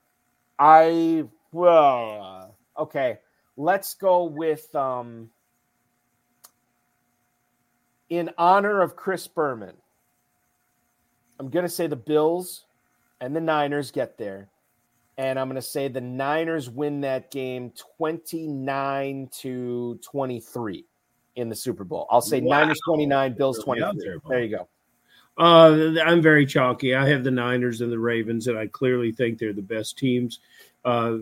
I well, okay. Let's go with um, in honor of Chris Berman. I'm going to say the Bills and the Niners get there. And I'm going to say the Niners win that game 29 to 23 in the Super Bowl. I'll say wow. Niners 29, Bills 23. There you go.
Uh, I'm very chalky. I have the Niners and the Ravens, and I clearly think they're the best teams. Uh,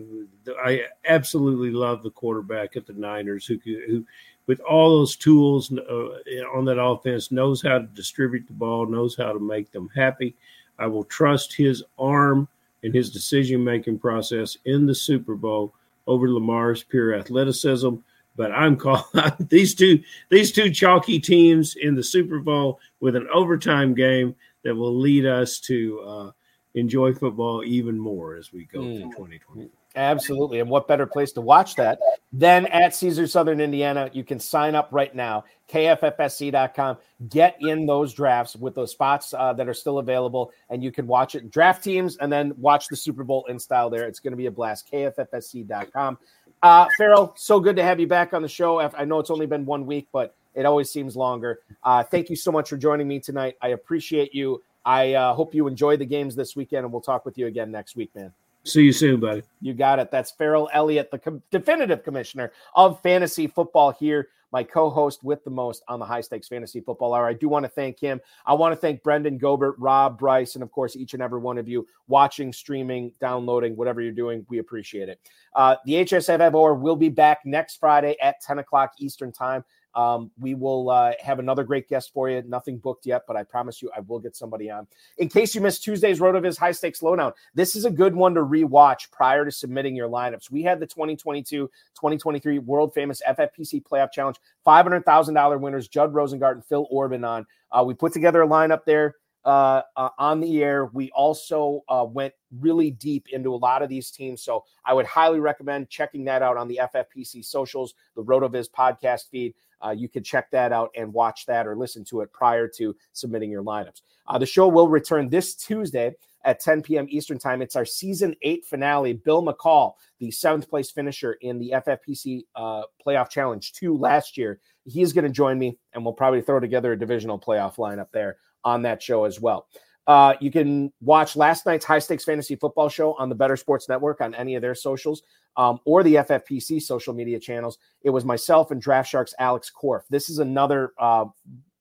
I absolutely love the quarterback at the Niners, who, who with all those tools uh, on that offense, knows how to distribute the ball, knows how to make them happy. I will trust his arm and his decision making process in the Super Bowl over Lamar's pure athleticism. But I'm calling these two these two chalky teams in the Super Bowl with an overtime game that will lead us to uh, enjoy football even more as we go mm. through 2020.
Absolutely. And what better place to watch that than at Caesar Southern Indiana? You can sign up right now, kffsc.com. Get in those drafts with those spots uh, that are still available, and you can watch it, draft teams, and then watch the Super Bowl in style there. It's going to be a blast. kffsc.com. Uh, Ferrell, so good to have you back on the show. I know it's only been one week, but it always seems longer. Uh, thank you so much for joining me tonight. I appreciate you. I uh, hope you enjoy the games this weekend, and we'll talk with you again next week, man.
See you soon, buddy.
You got it. That's Ferrell Elliott, the com- definitive commissioner of fantasy football here, my co-host with the most on the High Stakes Fantasy Football Hour. I do want to thank him. I want to thank Brenden Goebert, Rob Bryce, and of course each and every one of you watching, streaming, downloading, whatever you're doing. We appreciate it. Uh, the HSFF Hour will be back next Friday at 10 o'clock Eastern Time. Um, we will uh, have another great guest for you. Nothing booked yet, but I promise you I will get somebody on. In case you missed Tuesday's RotoViz High Stakes Lowdown, this is a good one to rewatch prior to submitting your lineups. We had the 2022 2023 world famous FFPC Playoff Challenge, $500,000 winners, Judd Rosengart and Phil Orban on. Uh, we put together a lineup there. Uh, uh, on the air. We also uh, went really deep into a lot of these teams. So I would highly recommend checking that out on the FFPC socials, the RotoViz podcast feed uh, you can check that out and watch that or listen to it prior to submitting your lineups. Uh, the show will return this Tuesday at 10 p.m. Eastern Time. It's our season eight finale. Bill McCall, the seventh place finisher in the FFPC uh, Playoff Challenge 2 last year, he's going to join me, and we'll probably throw together a divisional playoff lineup there on that show as well. Uh, you can watch last night's high stakes fantasy football show on the Better Sports Network on any of their socials um, or the FFPC social media channels. It was myself and Draft Sharks Alex Korff. This is another uh,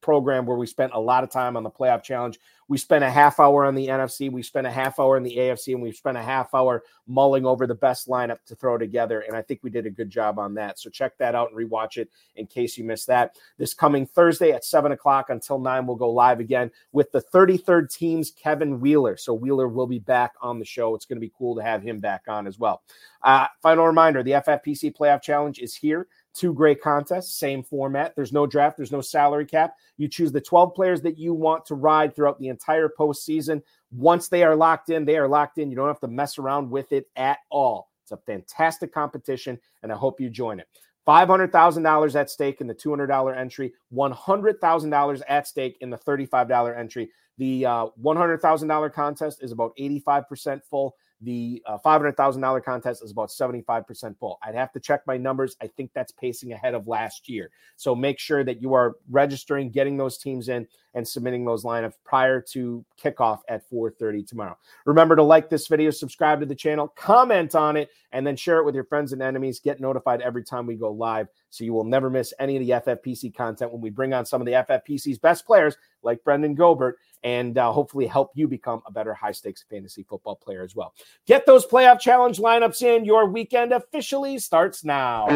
program where we spent a lot of time on the playoff challenge. We spent a half hour on the NFC, we spent a half hour in the AFC, and we spent a half hour mulling over the best lineup to throw together. And I think we did a good job on that. So check that out and rewatch it in case you missed that. This coming Thursday at seven o'clock until nine, we'll go live again with the 33rd team's Kevin Wheeler. So Wheeler will be back on the show. It's going to be cool to have him back on as well. Uh, final reminder the FFPC Playoff Challenge is here. Two great contests, same format. There's no draft, there's no salary cap. You choose the 12 players that you want to ride throughout the entire postseason. Once they are locked in, they are locked in. You don't have to mess around with it at all. It's a fantastic competition, and I hope you join it. $500,000 at stake in the $200 entry, $100,000 at stake in the $35 entry. The uh, $100,000 contest is about 85% full. The uh, $500,000 contest is about 75% full. I'd have to check my numbers. I think that's pacing ahead of last year. So make sure that you are registering, getting those teams in, and submitting those lineups prior to kickoff at 4:30 tomorrow. Remember to like this video, subscribe to the channel, comment on it, and then share it with your friends and enemies. Get notified every time we go live so you will never miss any of the FFPC content when we bring on some of the FFPC's best players like Brenden Goebert and uh, hopefully help you become a better high stakes fantasy football player as well. Get those playoff challenge lineups in. Your weekend officially starts now.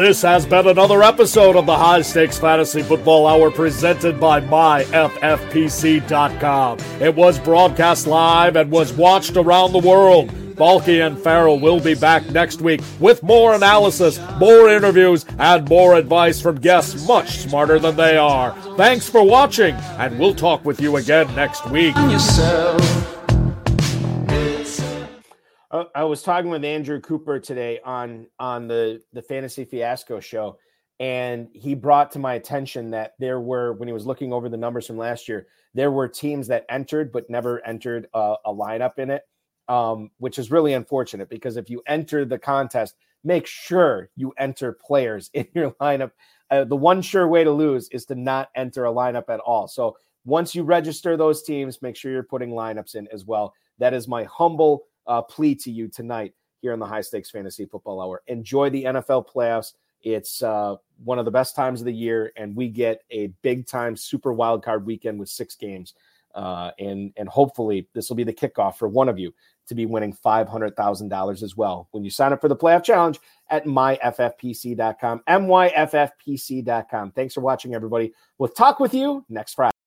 This has been another episode of the High Stakes Fantasy Football Hour presented by MyFFPC.com. It was broadcast live and was watched around the world. Balky and Ferrell will be back next week with more analysis, more interviews, and more advice from guests much smarter than they are. Thanks for watching, and we'll talk with you again next week.
Uh, I was talking with Andrew Cooper today on on the the Fantasy Fiasco show, and he brought to my attention that there were when he was looking over the numbers from last year, there were teams that entered but never entered a, a lineup in it um, which is really unfortunate because if you enter the contest, make sure you enter players in your lineup. Uh, the one sure way to lose is to not enter a lineup at all. So once you register those teams, make sure you're putting lineups in as well. That is my humble uh, plea to you tonight here on the High Stakes Fantasy Football Hour. Enjoy the NFL playoffs. It's uh, one of the best times of the year, and we get a big time super wild card weekend with six games. Uh, and and hopefully this will be the kickoff for one of you to be winning $500,000 as well when you sign up for the playoff challenge at myffpc.com, myffpc.com. Thanks for watching, everybody. We'll talk with you next Friday.